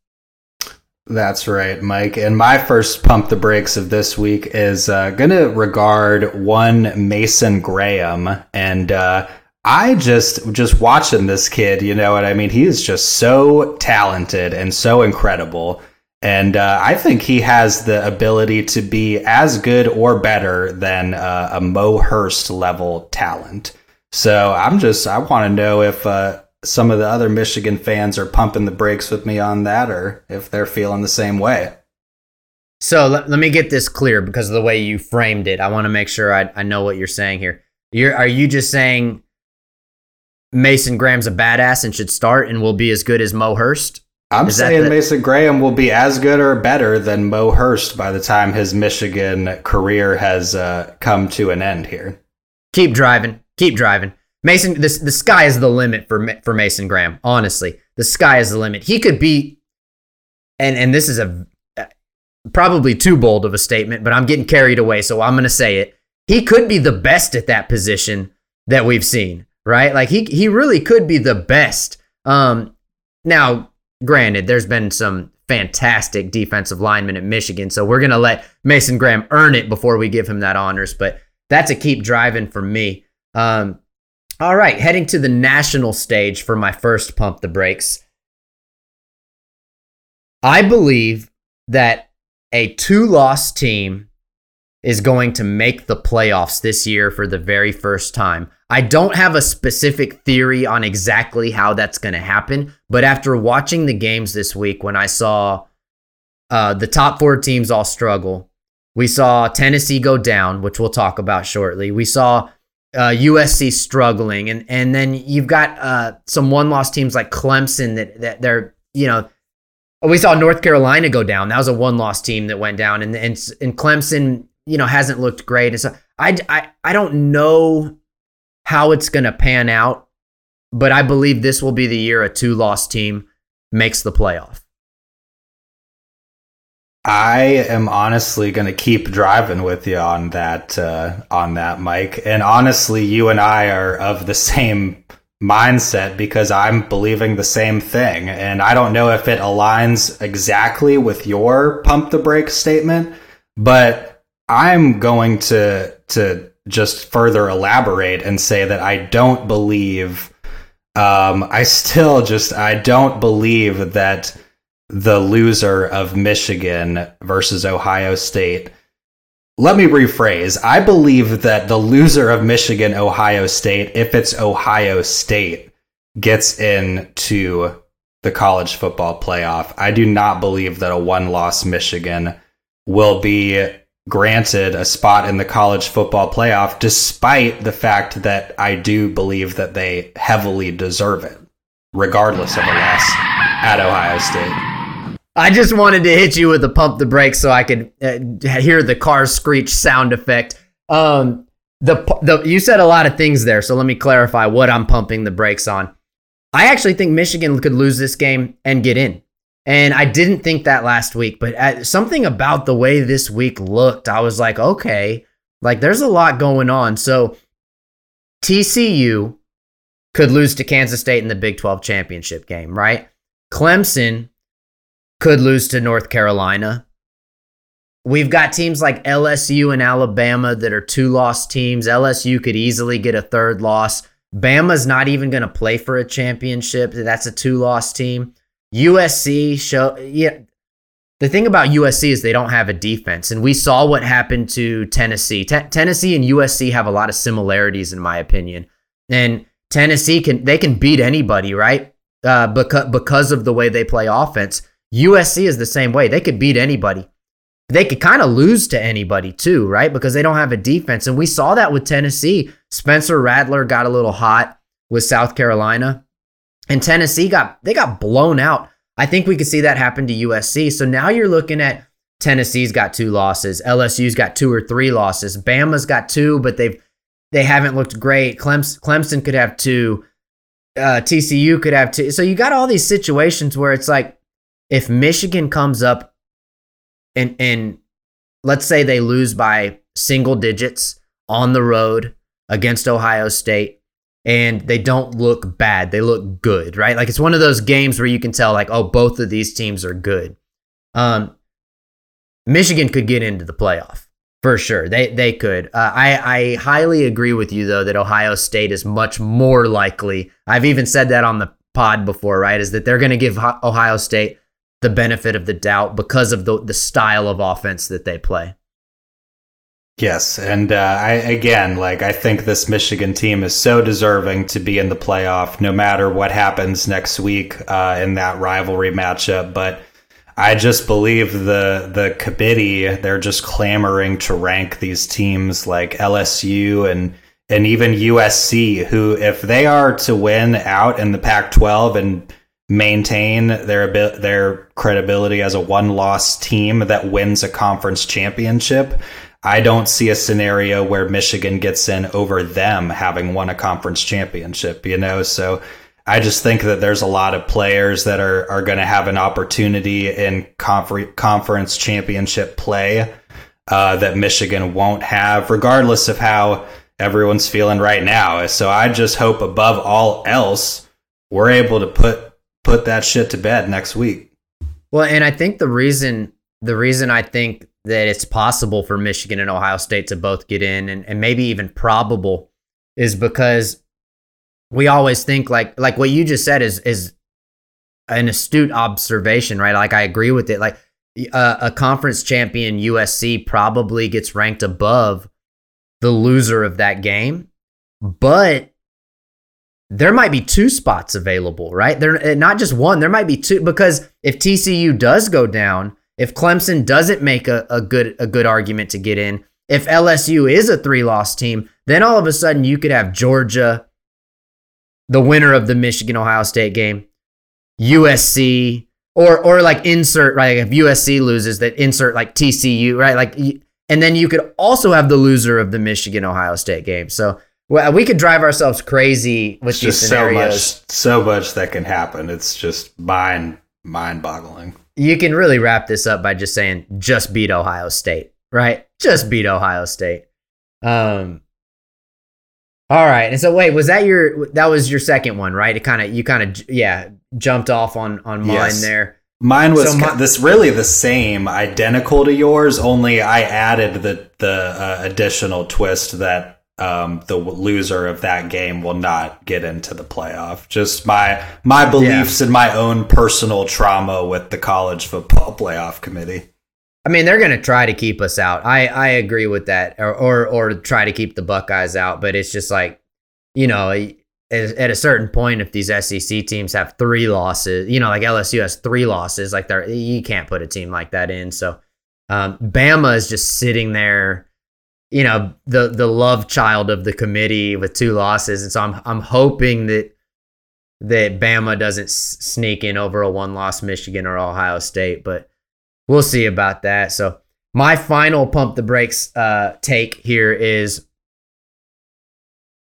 That's right, Mike. And my first pump the brakes of this week is uh, going to regard one Mason Graham. And uh, I just just watching this kid, you know what I mean? He is just so talented and so incredible. And uh, I think he has the ability to be as good or better than uh, a Mo Hurst level talent. So I'm just I want to know if uh, some of the other Michigan fans are pumping the brakes with me on that or if they're feeling the same way. So let, let me get this clear because of the way you framed it. I want to make sure I, I know what you're saying here. You're, are you just saying Mason Graham's a badass and should start and will be as good as Mo Hurst? I'm Is saying the- Mason Graham will be as good or better than Mo Hurst by the time his Michigan career has uh, come to an end here. Keep driving. Keep driving. Mason, this the sky is the limit for for Mason Graham. Honestly, the sky is the limit. He could be, and and this is a probably too bold of a statement, but I'm getting carried away, so I'm going to say it. He could be the best at that position that we've seen, right? Like he he really could be the best. Um, now, granted, there's been some fantastic defensive linemen at Michigan, so we're going to let Mason Graham earn it before we give him that honors. But that's a keep driving for me. Um, all right, heading to the national stage for my first pump the brakes. I believe that a two loss team is going to make the playoffs this year for the very first time. I don't have a specific theory on exactly how that's going to happen, but after watching the games this week, when I saw uh, the top four teams all struggle, we saw Tennessee go down, which we'll talk about shortly. We saw uh, USC struggling, and and then you've got uh, some one loss teams like Clemson that that they're you know we saw North Carolina go down. That was a one loss team that went down, and and and Clemson you know hasn't looked great. And so I I I don't know how it's going to pan out, but I believe this will be the year a two loss team makes the playoff. I am honestly going to keep driving with you on that uh, on that, Mike. And honestly, you and I are of the same mindset because I'm believing the same thing. And I don't know if it aligns exactly with your pump the brake statement, but I'm going to to just further elaborate and say that I don't believe um, I still just I don't believe that the loser of Michigan versus Ohio State. Let me rephrase. I believe that the loser of Michigan Ohio State, if it's Ohio State, gets into the college football playoff. I do not believe that a one loss Michigan will be granted a spot in the college football playoff, despite the fact that I do believe that they heavily deserve it, regardless of a loss at Ohio State. I just wanted to hit you with a pump the brakes so I could uh, hear the car screech sound effect. Um, the the you said a lot of things there, so let me clarify what I'm pumping the brakes on. I actually think Michigan could lose this game and get in. And I didn't think that last week, but uh, something about the way this week looked, I was like, okay, like there's a lot going on. So TCU could lose to Kansas State in the Big 12 championship game, right? Clemson could lose to North Carolina. We've got teams like LSU and Alabama that are two loss teams. LSU could easily get a third loss. Bama's not even going to play for a championship. That's a two loss team. USC show yeah. The thing about USC is they don't have a defense, and we saw what happened to Tennessee. T- Tennessee and USC have a lot of similarities, in my opinion. And Tennessee can they can beat anybody, right? Uh, because because of the way they play offense. USC is the same way. They could beat anybody. They could kind of lose to anybody too, right? Because they don't have a defense. And we saw that with Tennessee. Spencer Rattler got a little hot with South Carolina. And Tennessee got they got blown out. I think we could see that happen to USC. So now you're looking at Tennessee's got two losses, LSU's got two or three losses, Bama's got two, but they've they haven't looked great. Clemson, Clemson could have two, uh, TCU could have two. So you got all these situations where it's like if Michigan comes up and and let's say they lose by single digits on the road against Ohio State and they don't look bad. They look good, right? Like it's one of those games where you can tell like oh both of these teams are good. Um Michigan could get into the playoff for sure. They they could. Uh, I I highly agree with you though that Ohio State is much more likely. I've even said that on the pod before, right? Is that they're going to give Ohio State the benefit of the doubt because of the the style of offense that they play. Yes, and uh, I again, like I think this Michigan team is so deserving to be in the playoff, no matter what happens next week uh, in that rivalry matchup. But I just believe the the committee they're just clamoring to rank these teams like LSU and and even USC, who if they are to win out in the Pac-12 and maintain their their credibility as a one loss team that wins a conference championship. I don't see a scenario where Michigan gets in over them having won a conference championship, you know? So I just think that there's a lot of players that are, are going to have an opportunity in confer- conference championship play uh, that Michigan won't have, regardless of how everyone's feeling right now. So I just hope above all else, we're able to put put that shit to bed next week. Well, and I think the reason the reason I think that it's possible for Michigan and Ohio State to both get in and, and maybe even probable is because we always think like like what you just said is is an astute observation, right? Like I agree with it. Like uh, a conference champion USC probably gets ranked above the loser of that game, but there might be two spots available, right? There eh, not just one, there might be two because if TCU does go down, if Clemson doesn't make a, a good a good argument to get in, if LSU is a three-loss team, then all of a sudden you could have Georgia, the winner of the Michigan Ohio State game, USC, or or like insert right if USC loses that insert like TCU right like and then you could also have the loser of the Michigan Ohio State game. So well, we could drive ourselves crazy with it's these just scenarios. so much, so much that can happen. It's just mind mind boggling. You can really wrap this up by just saying just beat Ohio State, right? Just beat Ohio State. Um. All right, and so wait, was that your that was your second one, right? It kind of you kind of yeah jumped off on on mine Yes. there. Mine was So my- this really the same, identical to yours. Only I added the the uh, additional twist that um, the loser of that game will not get into the playoff. Just my my beliefs and my own personal trauma with the college football playoff committee. I mean, they're going to try to keep us out. I, I agree with that, or, or or try to keep the Buckeyes out. But it's just like, you know, at, at a certain point, if these SEC teams have three losses, you know, like LSU has three losses, like they're you can't put a team like that in. So, um, Bama is just sitting there, you know, the the love child of the committee with two losses, and so I'm I'm hoping that that Bama doesn't s- sneak in over a one loss Michigan or Ohio State, but we'll see about that. So my final pump the brakes uh, take here is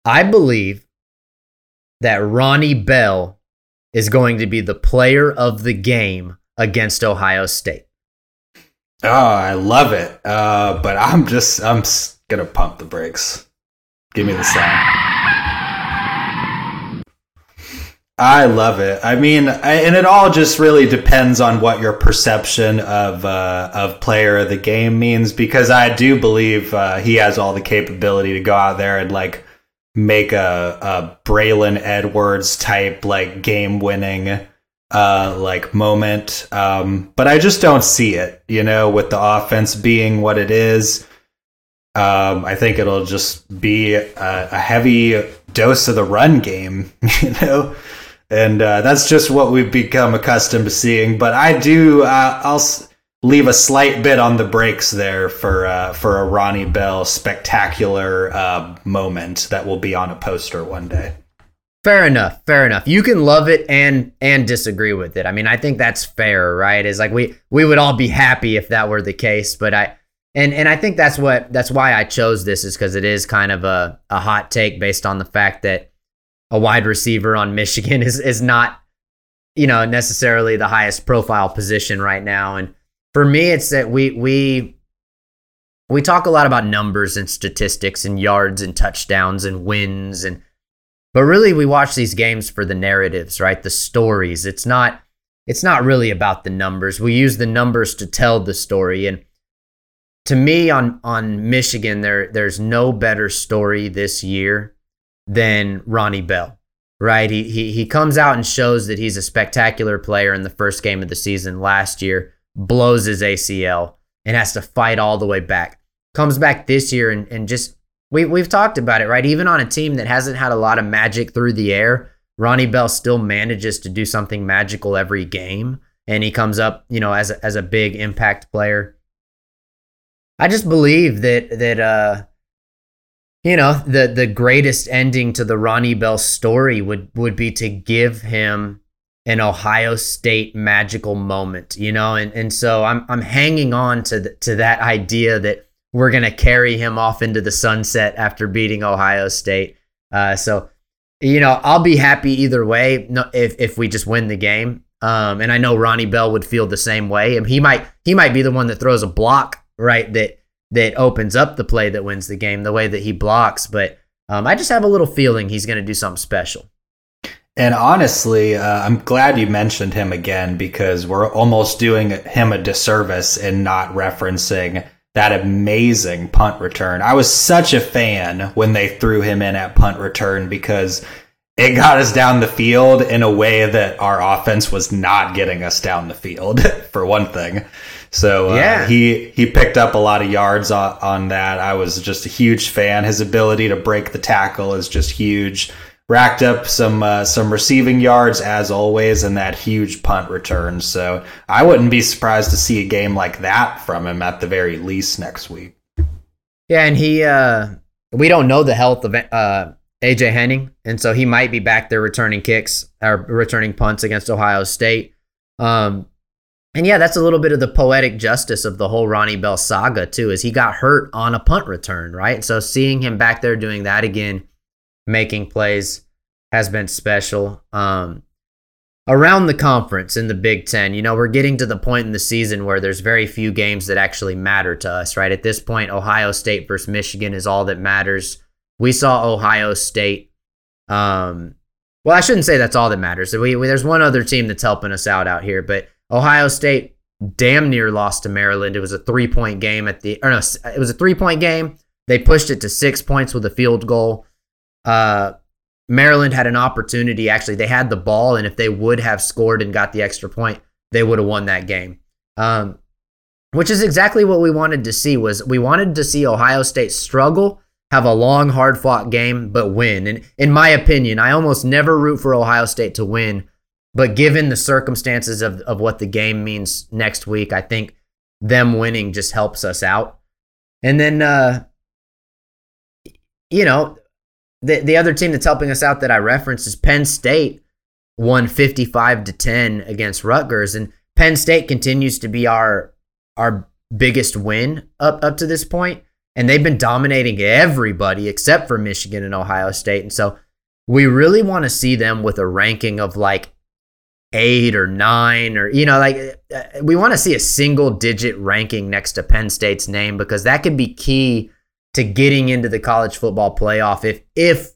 I believe that Ronnie Bell is going to be the player of the game against Ohio State. Oh, I love it. Uh, but I'm just I'm gonna pump the brakes. Give me the sound. I love it. I mean, I, and it all just really depends on what your perception of uh, of player of the game means. Because I do believe uh, he has all the capability to go out there and like make a, a Braylon Edwards type like game winning uh like moment um but i just don't see it you know with the offense being what it is um i think it'll just be a, a heavy dose of the run game you know and uh, that's just what we've become accustomed to seeing but i do uh, i'll leave a slight bit on the brakes there for uh, for a ronnie bell spectacular uh, moment that will be on a poster one day Fair enough. Fair enough. You can love it and and disagree with it. I mean, I think that's fair, right? Is like we we would all be happy if that were the case, but I and and I think that's what that's why I chose this is because it is kind of a a hot take based on the fact that a wide receiver on Michigan is is not you know necessarily the highest profile position right now, and for me, it's that we we we talk a lot about numbers and statistics and yards and touchdowns and wins and but really we watch these games for the narratives right? The stories. It's not it's not really about the numbers. We use the numbers to tell the story. And to me on on michigan there there's no better story this year than ronnie bell right he, he he comes out and shows that he's a spectacular player in the first game of the season last year blows his acl and has to fight all the way back comes back this year and, and just we, we've talked about it, right? Even on a team that hasn't had a lot of magic through the air, Ronnie Bell still manages to do something magical every game. And he comes up, you know, as a, as a big impact player. I just believe that, that, uh, you know, the, the greatest ending to the Ronnie Bell story would, would be to give him an Ohio State magical moment, you know? And, and so I'm, I'm hanging on to, the, to that idea that, we're to carry him off into the sunset after beating Ohio State. Uh, so, you know, I'll be happy either way if, if we just win the game. Um, and I know Ronnie Bell would feel the same way. And he might he might be the one that throws a block right that that opens up the play that wins the game the way that he blocks. But um, I just have a little feeling he's going to do something special. And honestly, uh, I'm glad you mentioned him again because we're almost doing him a disservice in not referencing that amazing punt return. I was such a fan when they threw him in at punt return because it got us down the field in a way that our offense was not getting us down the field, for one thing. So uh, yeah. he he picked up a lot of yards on, on that. I was just a huge fan. His ability to break the tackle is just huge. Racked up some uh, some receiving yards as always, and that huge punt return. So I wouldn't be surprised to see a game like that from him at the very least next week. Yeah, and he uh, we don't know the health of uh, AJ Henning, and so he might be back there returning kicks or returning punts against Ohio State. Um, and yeah, that's a little bit of the poetic justice of the whole Ronnie Bell saga too, is he got hurt on a punt return, right? So seeing him back there doing that again, making plays, has been special. Um, around the conference in the Big Ten, you know, we're getting to the point in the season where there's very few games that actually matter to us, right? At this point, Ohio State versus Michigan is all that matters. We saw Ohio State. Um, well, I shouldn't say that's all that matters. We, we, there's one other team that's helping us out out here, but Ohio State damn near lost to Maryland. It was a three point game at the, or no, it was a three point game. They pushed it to six points with a field goal. Uh, Maryland had an opportunity. Actually, they had the ball, and if they would have scored and got the extra point, they would have won that game. Um, which is exactly what we wanted to see. Was we wanted to see Ohio State struggle have a long, hard fought game, but win. And in my opinion, I almost never root for Ohio State to win. But given the circumstances of, of what the game means next week, I think them winning just helps us out. And then, uh, you know, the, the other team that's helping us out that I referenced is Penn State won 55 to 10 against Rutgers. And Penn State continues to be our, our biggest win up, up to this point. point and they've been dominating everybody except for Michigan and Ohio State. And so we really want to see them with a ranking of like eight or nine, or, you know, like uh, we want to see a single digit ranking next to Penn State's name because that could be key to getting into the college football playoff if, if,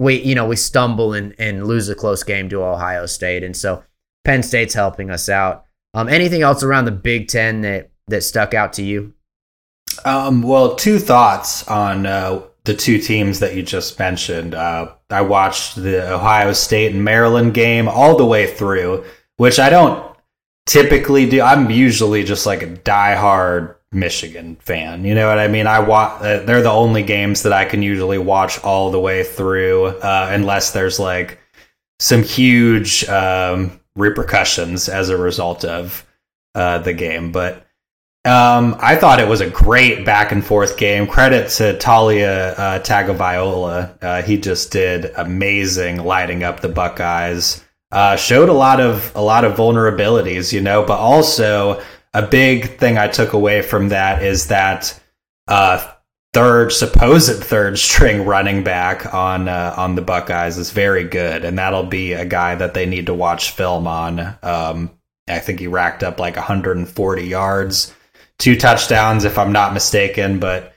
we you know we stumble and, and lose a close game to Ohio State and so Penn State's helping us out. Um, anything else around the Big Ten that that stuck out to you? Um, well, two thoughts on uh, the two teams that you just mentioned. Uh, I watched the Ohio State and Maryland game all the way through, which I don't typically do. I'm usually just like a diehard Michigan fan. You know what I mean? I watch. Uh, they're the only games that I can usually watch all the way through, uh, unless there's like some huge um, repercussions as a result of uh, the game. But um, I thought it was a great back and forth game. Credit to Taulia uh. Uh, he just did amazing lighting up the Buckeyes. Uh, showed a lot of a lot of vulnerabilities, you know, but also a big thing I took away from that is that uh, third supposed third string running back on uh, on the Buckeyes is very good, and that'll be a guy that they need to watch film on. Um, I think he racked up like 140 yards two touchdowns, if I'm not mistaken, but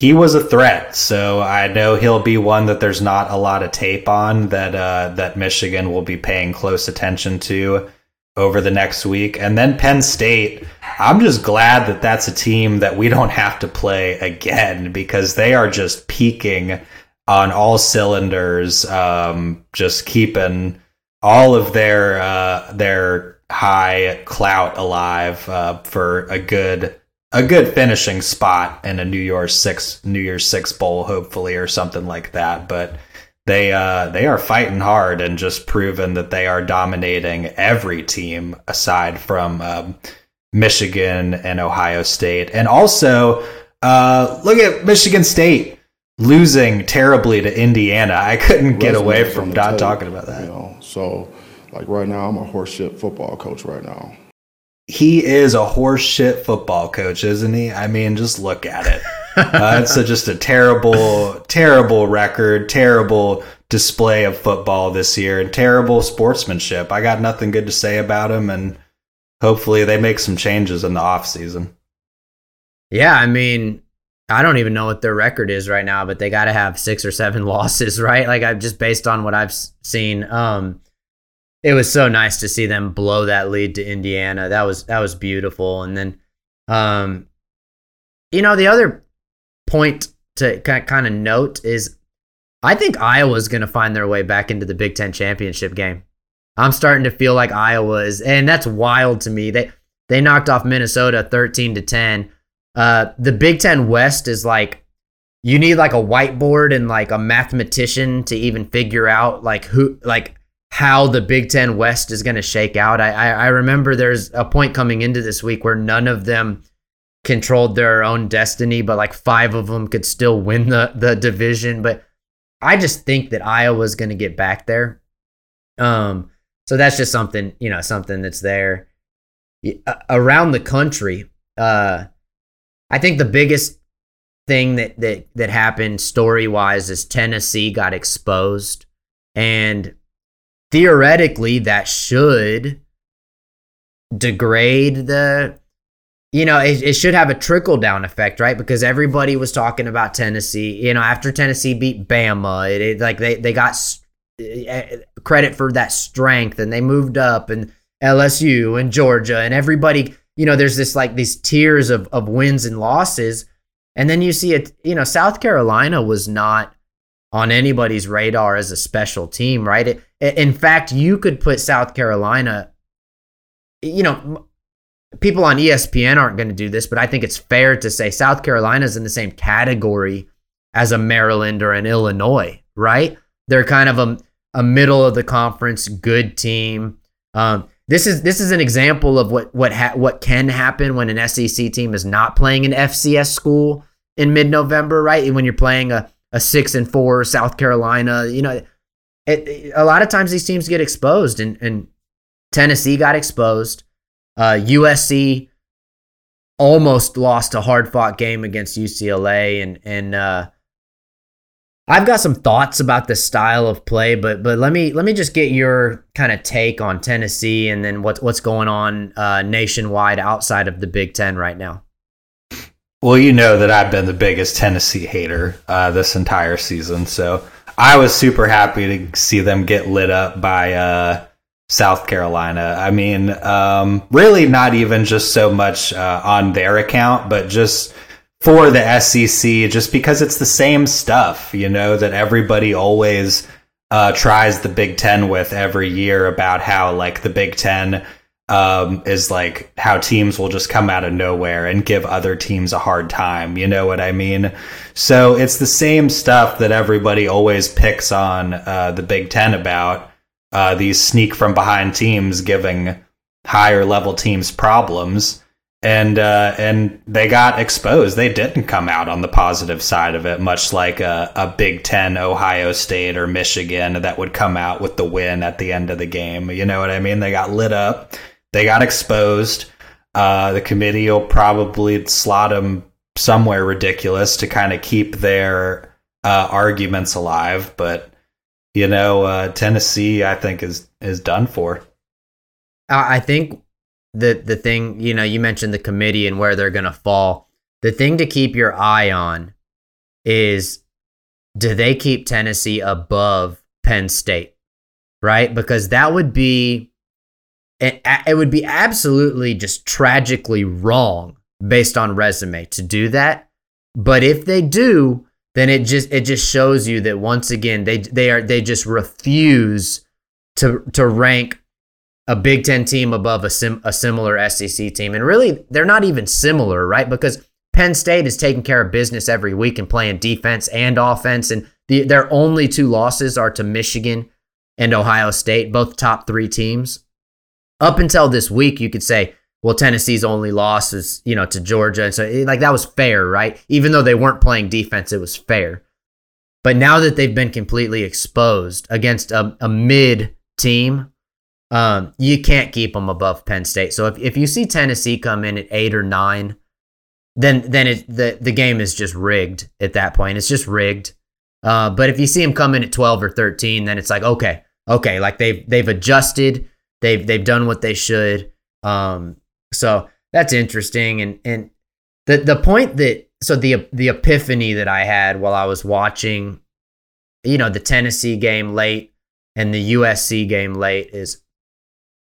he was a threat. So I know he'll be one that there's not a lot of tape on that uh, that Michigan will be paying close attention to over the next week. And then Penn State, I'm just glad that that's a team that we don't have to play again because they are just peaking on all cylinders, um, just keeping all of their uh, their high clout alive uh, for a good a good finishing spot in a New Year's six New Year's six bowl, hopefully, or something like that. But they uh, they are fighting hard and just proven that they are dominating every team aside from um, Michigan and Ohio State, and also uh, look at Michigan State losing terribly to Indiana. I couldn't get away from not talking about that. You know, so like right now, I'm a horseshit football coach right now. He is a horseshit football coach, isn't he? I mean, just look at it. uh, it's a, just a terrible, terrible record, terrible display of football this year, and terrible sportsmanship. I got nothing good to say about him, and hopefully they make some changes in the off season. Yeah, I mean, I don't even know what their record is right now, but they got to have six or seven losses, right? Like I just based on what I've seen. Um, it was so nice to see them blow that lead to Indiana. That was that was beautiful. And then, um, you know, the other point to kind of note is I think Iowa's going to find their way back into the Big Ten championship game. I'm starting to feel like Iowa is, and that's wild to me. They they knocked off Minnesota 13 to 10. Uh, the Big Ten West is like you need like a whiteboard and like a mathematician to even figure out like who like how the Big Ten West is going to shake out. I, I I remember there's a point coming into this week where none of them controlled their own destiny, but like five of them could still win the the division. But I just think that Iowa's going to get back there. Um, so that's just something you know, something that's there around the country. Uh, I think the biggest thing that that that happened story wise is Tennessee got exposed, and theoretically that should degrade the you know, it, it, should have a trickle down effect, right? Because everybody was talking about Tennessee. You know, after Tennessee beat Bama, it, it like they they got eh, credit for that strength, and they moved up, and LSU and Georgia and everybody. You know, there's this like these tiers of of wins and losses, and then you see it. You know, South Carolina was not on anybody's radar as a special team, right? It, in fact, you could put South Carolina. You know, people on ESPN aren't going to do this, but I think it's fair to say South Carolina's in the same category as a Maryland or an Illinois, right? They're kind of a, a middle of the conference good team. Um, this is this is an example of what what ha- what can happen when an SEC team is not playing an FCS school in mid November, right? When you're playing a, a six and four South Carolina, you know, it, it, a lot of times these teams get exposed, and, and Tennessee got exposed. Uh, USC almost lost a hard fought game against UCLA, and and uh, I've got some thoughts about the style of play, but but let me let me just get your kind of take on Tennessee and then what's what's going on uh, nationwide outside of the Big Ten right now. Well, you know that I've been the biggest Tennessee hater uh, this entire season, so I was super happy to see them get lit up by uh, South Carolina. I mean, um, really not even just so much uh, on their account, but just for the SEC, just because it's the same stuff, you know, that everybody always uh, tries the Big Ten with every year about how, like, the Big Ten um, is like how teams will just come out of nowhere and give other teams a hard time. You know what I mean? So it's the same stuff that everybody always picks on uh, the Big Ten about uh, these sneak from behind teams giving higher level teams problems and uh, and they got exposed. They didn't come out on the positive side of it, much like a, a, Big Ten, Ohio State or Michigan that would come out with the win at the end of the game. You know what I mean? They got lit up. They got exposed. Uh, the committee will probably slot them somewhere ridiculous to kind of keep their uh, arguments alive, but you know, uh, Tennessee, I think is is done for. I think the the thing, you know, you mentioned the committee and where they're going to fall. The thing to keep your eye on is do they keep Tennessee above Penn State? Right? Because that would be it, it would be absolutely just tragically wrong based on resume to do that. But if they do, then it just it just shows you that once again they they are they just refuse to to rank a Big Ten team above a sim, a similar SEC team, and really they're not even similar, right? Because Penn State is taking care of business every week and playing defense and offense, and the, their only two losses are to Michigan and Ohio State, both top three teams. Up until this week, you could say well, Tennessee's only loss is, you know, to Georgia. And so, like, that was fair, right? Even though they weren't playing defense, it was fair. But now that they've been completely exposed against a, a mid team, um, you can't keep them above Penn State. So if, if you see Tennessee come in at eight or nine, then then it, the the game is just rigged at that point. It's just rigged. Uh, but if you see them come in at twelve or thirteen, then it's like okay, okay, like they've they've adjusted, they've they've done what they should. Um, so that's interesting. And and the the point that so the the epiphany that I had while I was watching, you know, the Tennessee game late and the USC game late is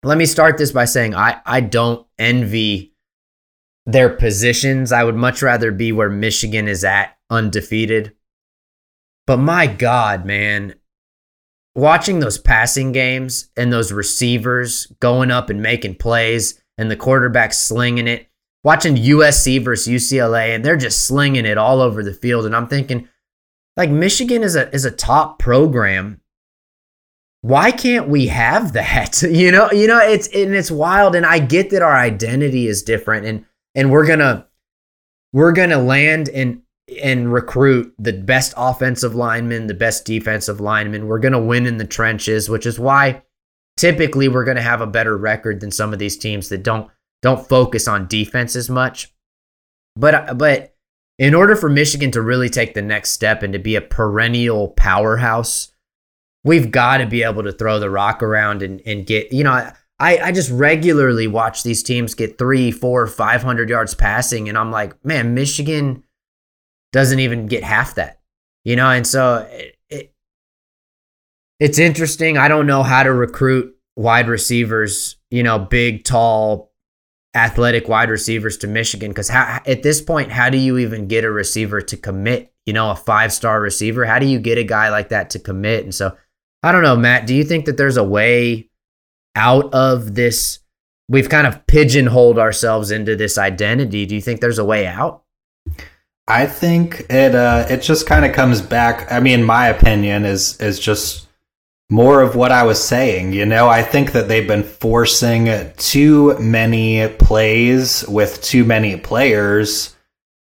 let me start this by saying I, I don't envy their positions. I would much rather be where Michigan is at undefeated. But my God, man, watching those passing games and those receivers going up and making plays and the quarterback slinging it, watching USC versus UCLA and they're just slinging it all over the field. And I'm thinking, like Michigan is a is a top program. Why can't we have that? You know, you know, it's and it's wild. And I get that our identity is different and and we're gonna we're gonna land and and recruit the best offensive linemen, the best defensive linemen. We're going to win in the trenches, which is why typically we're going to have a better record than some of these teams that don't don't focus on defense as much. But but in order for Michigan to really take the next step and to be a perennial powerhouse, we've got to be able to throw the rock around and, and get, you know, I, I just regularly watch these teams get three, four, five hundred yards passing, and I'm like, man, Michigan doesn't even get half that, you know. And so it, it, it's interesting. I don't know how to recruit wide receivers, you know, big, tall, athletic wide receivers to Michigan because at this point, how do you even get a receiver to commit? You know, a five star receiver. How do you get a guy like that to commit? And so I don't know, Matt. Do you think that there's a way out of this? We've kind of pigeonholed ourselves into this identity. Do you think there's a way out? I think it uh, it just kind of comes back. I mean, my opinion is is just more of what I was saying. You know, I think that they've been forcing too many plays with too many players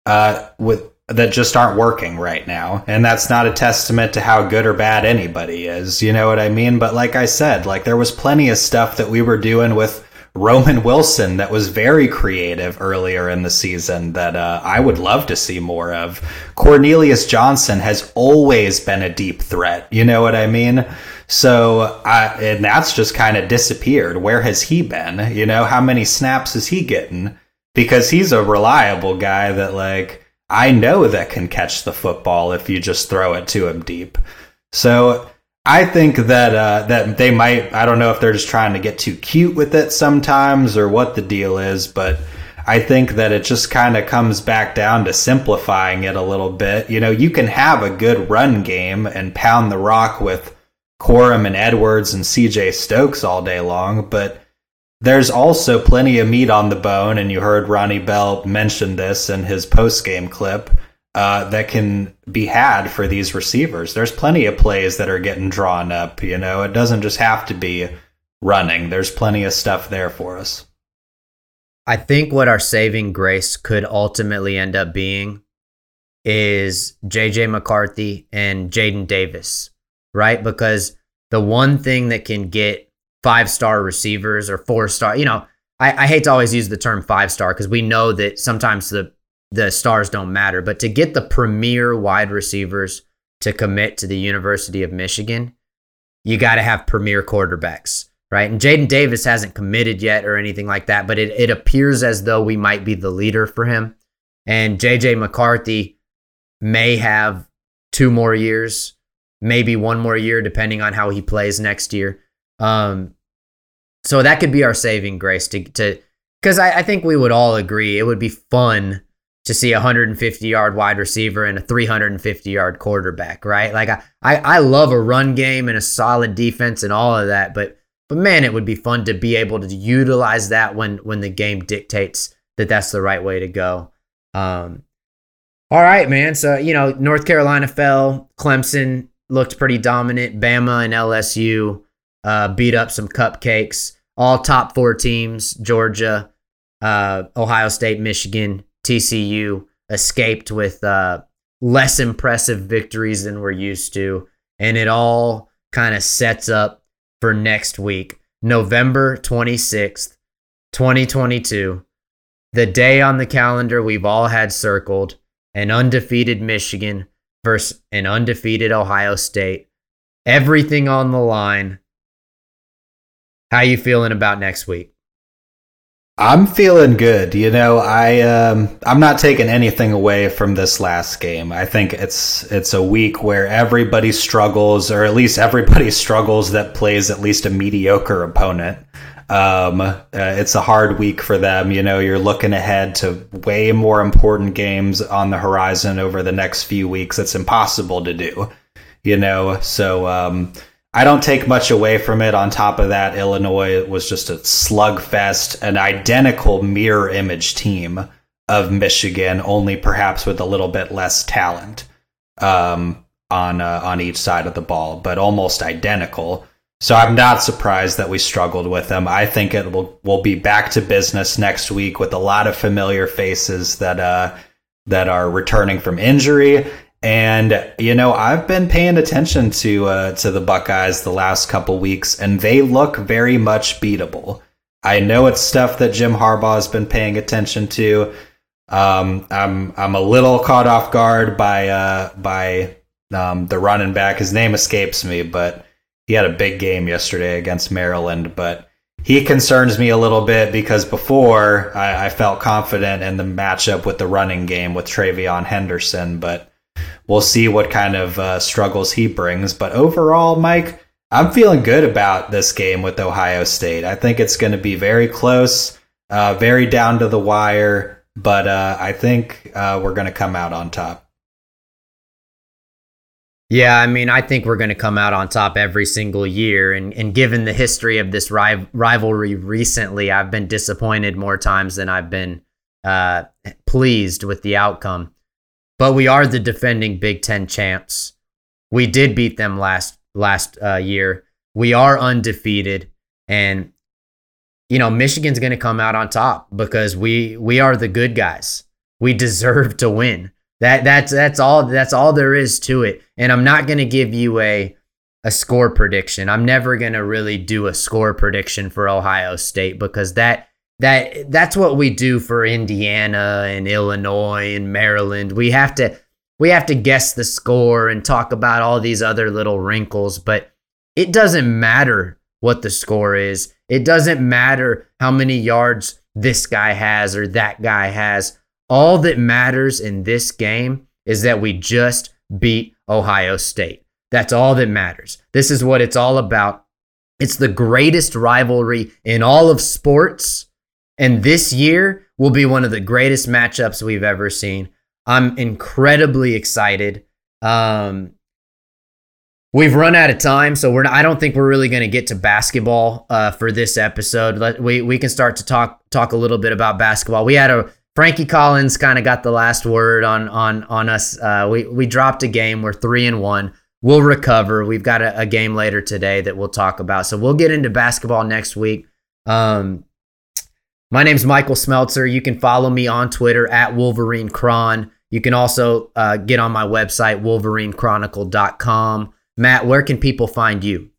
uh, with that just aren't working right now. And that's not a testament to how good or bad anybody is. You know what I mean? But like I said, like there was plenty of stuff that we were doing with Roman Wilson that was very creative earlier in the season that uh, I would love to see more of. Cornelius Johnson has always been a deep threat. You know what I mean? So, and that's just kind of disappeared. Where has he been? You know, how many snaps is he getting? Because he's a reliable guy that, like, I know that can catch the football if you just throw it to him deep. So, I think that uh, that they might. I don't know if they're just trying to get too cute with it sometimes, or what the deal is. But I think that it just kind of comes back down to simplifying it a little bit. You know, you can have a good run game and pound the rock with Corum and Edwards and C.J. Stokes all day long, but there's also plenty of meat on the bone. And you heard Ronnie Bell mention this in his post game clip uh, that can be had for these receivers. There's plenty of plays that are getting drawn up. You know, it doesn't just have to be running. There's plenty of stuff there for us. I think what our saving grace could ultimately end up being is JJ McCarthy and Jadyn Davis, right? Because the one thing that can get five star receivers or four star, you know, I, I hate to always use the term five star because we know that sometimes the the stars don't matter. But to get the premier wide receivers to commit to the University of Michigan, you got to have premier quarterbacks, right? And Jadyn Davis hasn't committed yet or anything like that, but it, it appears as though we might be the leader for him. And JJ McCarthy may have two more years, maybe one more year, depending on how he plays next year. Um, so that could be our saving grace to, to because I, I think we would all agree it would be fun to see a 150 yard wide receiver and a 350 yard quarterback, right? Like I, I, I love a run game and a solid defense and all of that, but but man, it would be fun to be able to utilize that when when the game dictates that that's the right way to go. Um, all right, man. So you know, North Carolina fell. Clemson looked pretty dominant. Bama and LSU uh, beat up some cupcakes. All top four teams: Georgia, uh, Ohio State, Michigan, TCU escaped with uh, less impressive victories than we're used to. And it all kind of sets up for next week, November 26th, 2022. The day on the calendar we've all had circled an undefeated Michigan versus an undefeated Ohio State. Everything on the line. How you feeling about next week? I'm feeling good. You know, I um, I'm not taking anything away from this last game. I think it's it's a week where everybody struggles, or at least everybody struggles that plays at least a mediocre opponent. Um, uh, it's a hard week for them. You know, you're looking ahead to way more important games on the horizon over the next few weeks. It's impossible to do. you know. So um, I don't take much away from it. On top of that, Illinois was just a slugfest, an identical mirror image team of Michigan, only perhaps with a little bit less talent um, on uh, on each side of the ball, but almost identical. So I'm not surprised that we struggled with them. I think it will will be back to business next week with a lot of familiar faces that uh, that are returning from injury. And you know, I've been paying attention to uh, to the Buckeyes the last couple weeks, and they look very much beatable. I know it's stuff that Jim Harbaugh has been paying attention to. Um, I'm I'm a little caught off guard by uh, by um, the running back. His name escapes me, but he had a big game yesterday against Maryland. But he concerns me a little bit because before I, I felt confident in the matchup with the running game with TreVeyon Henderson, but we'll see what kind of uh, struggles he brings. But overall, Mike, I'm feeling good about this game with Ohio State. I think it's going to be very close, uh, very down to the wire, but uh, I think uh, we're going to come out on top. Yeah, I mean, I think we're going to come out on top every single year. And, and given the history of this ri- rivalry recently, I've been disappointed more times than I've been uh, pleased with the outcome. But we are the defending Big Ten champs. We did beat them last last uh, year. We are undefeated, and you know Michigan's going to come out on top because we we are the good guys. We deserve to win. That that's that's all that's all there is to it. And I'm not going to give you a a score prediction. I'm never going to really do a score prediction for Ohio State because that that that's what we do for Indiana and Illinois and Maryland. We have to we have to guess the score and talk about all these other little wrinkles, but it doesn't matter what the score is. It doesn't matter how many yards this guy has or that guy has. All that matters in this game is that we just beat Ohio State. That's all that matters. This is what it's all about. It's the greatest rivalry in all of sports. And this year will be one of the greatest matchups we've ever seen. I'm incredibly excited. Um, we've run out of time, so we're. Not, I don't think we're really going to get to basketball uh, for this episode. Let, we we can start to talk talk a little bit about basketball. We had a Frankie Collins kind of got the last word on on on us. Uh, we we dropped a game. We're three and one. We'll recover. We've got a, a, game later today that we'll talk about. So we'll get into basketball next week. Um, my name's Michael Smeltzer. You can follow me on Twitter at Wolverine Cron. You can also uh, get on my website, wolverinechronicle.com. Matt, where can people find you?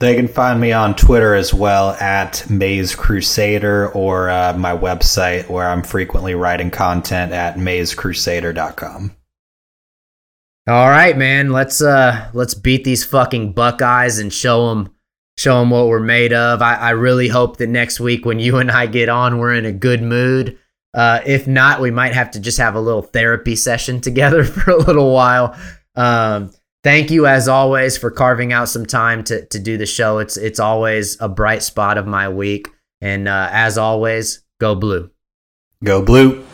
They can find me on Twitter as well at Maze Crusader or uh, my website where I'm frequently writing content at mazecrusader.com. All right, man. Let's uh let's beat these fucking Buckeyes and show them show them what we're made of. I, I really hope that next week when you and I get on, we're in a good mood. Uh, if not, we might have to just have a little therapy session together for a little while. Um, thank you as always for carving out some time to to do the show. It's it's always a bright spot of my week. And uh, as always, go blue. Go blue.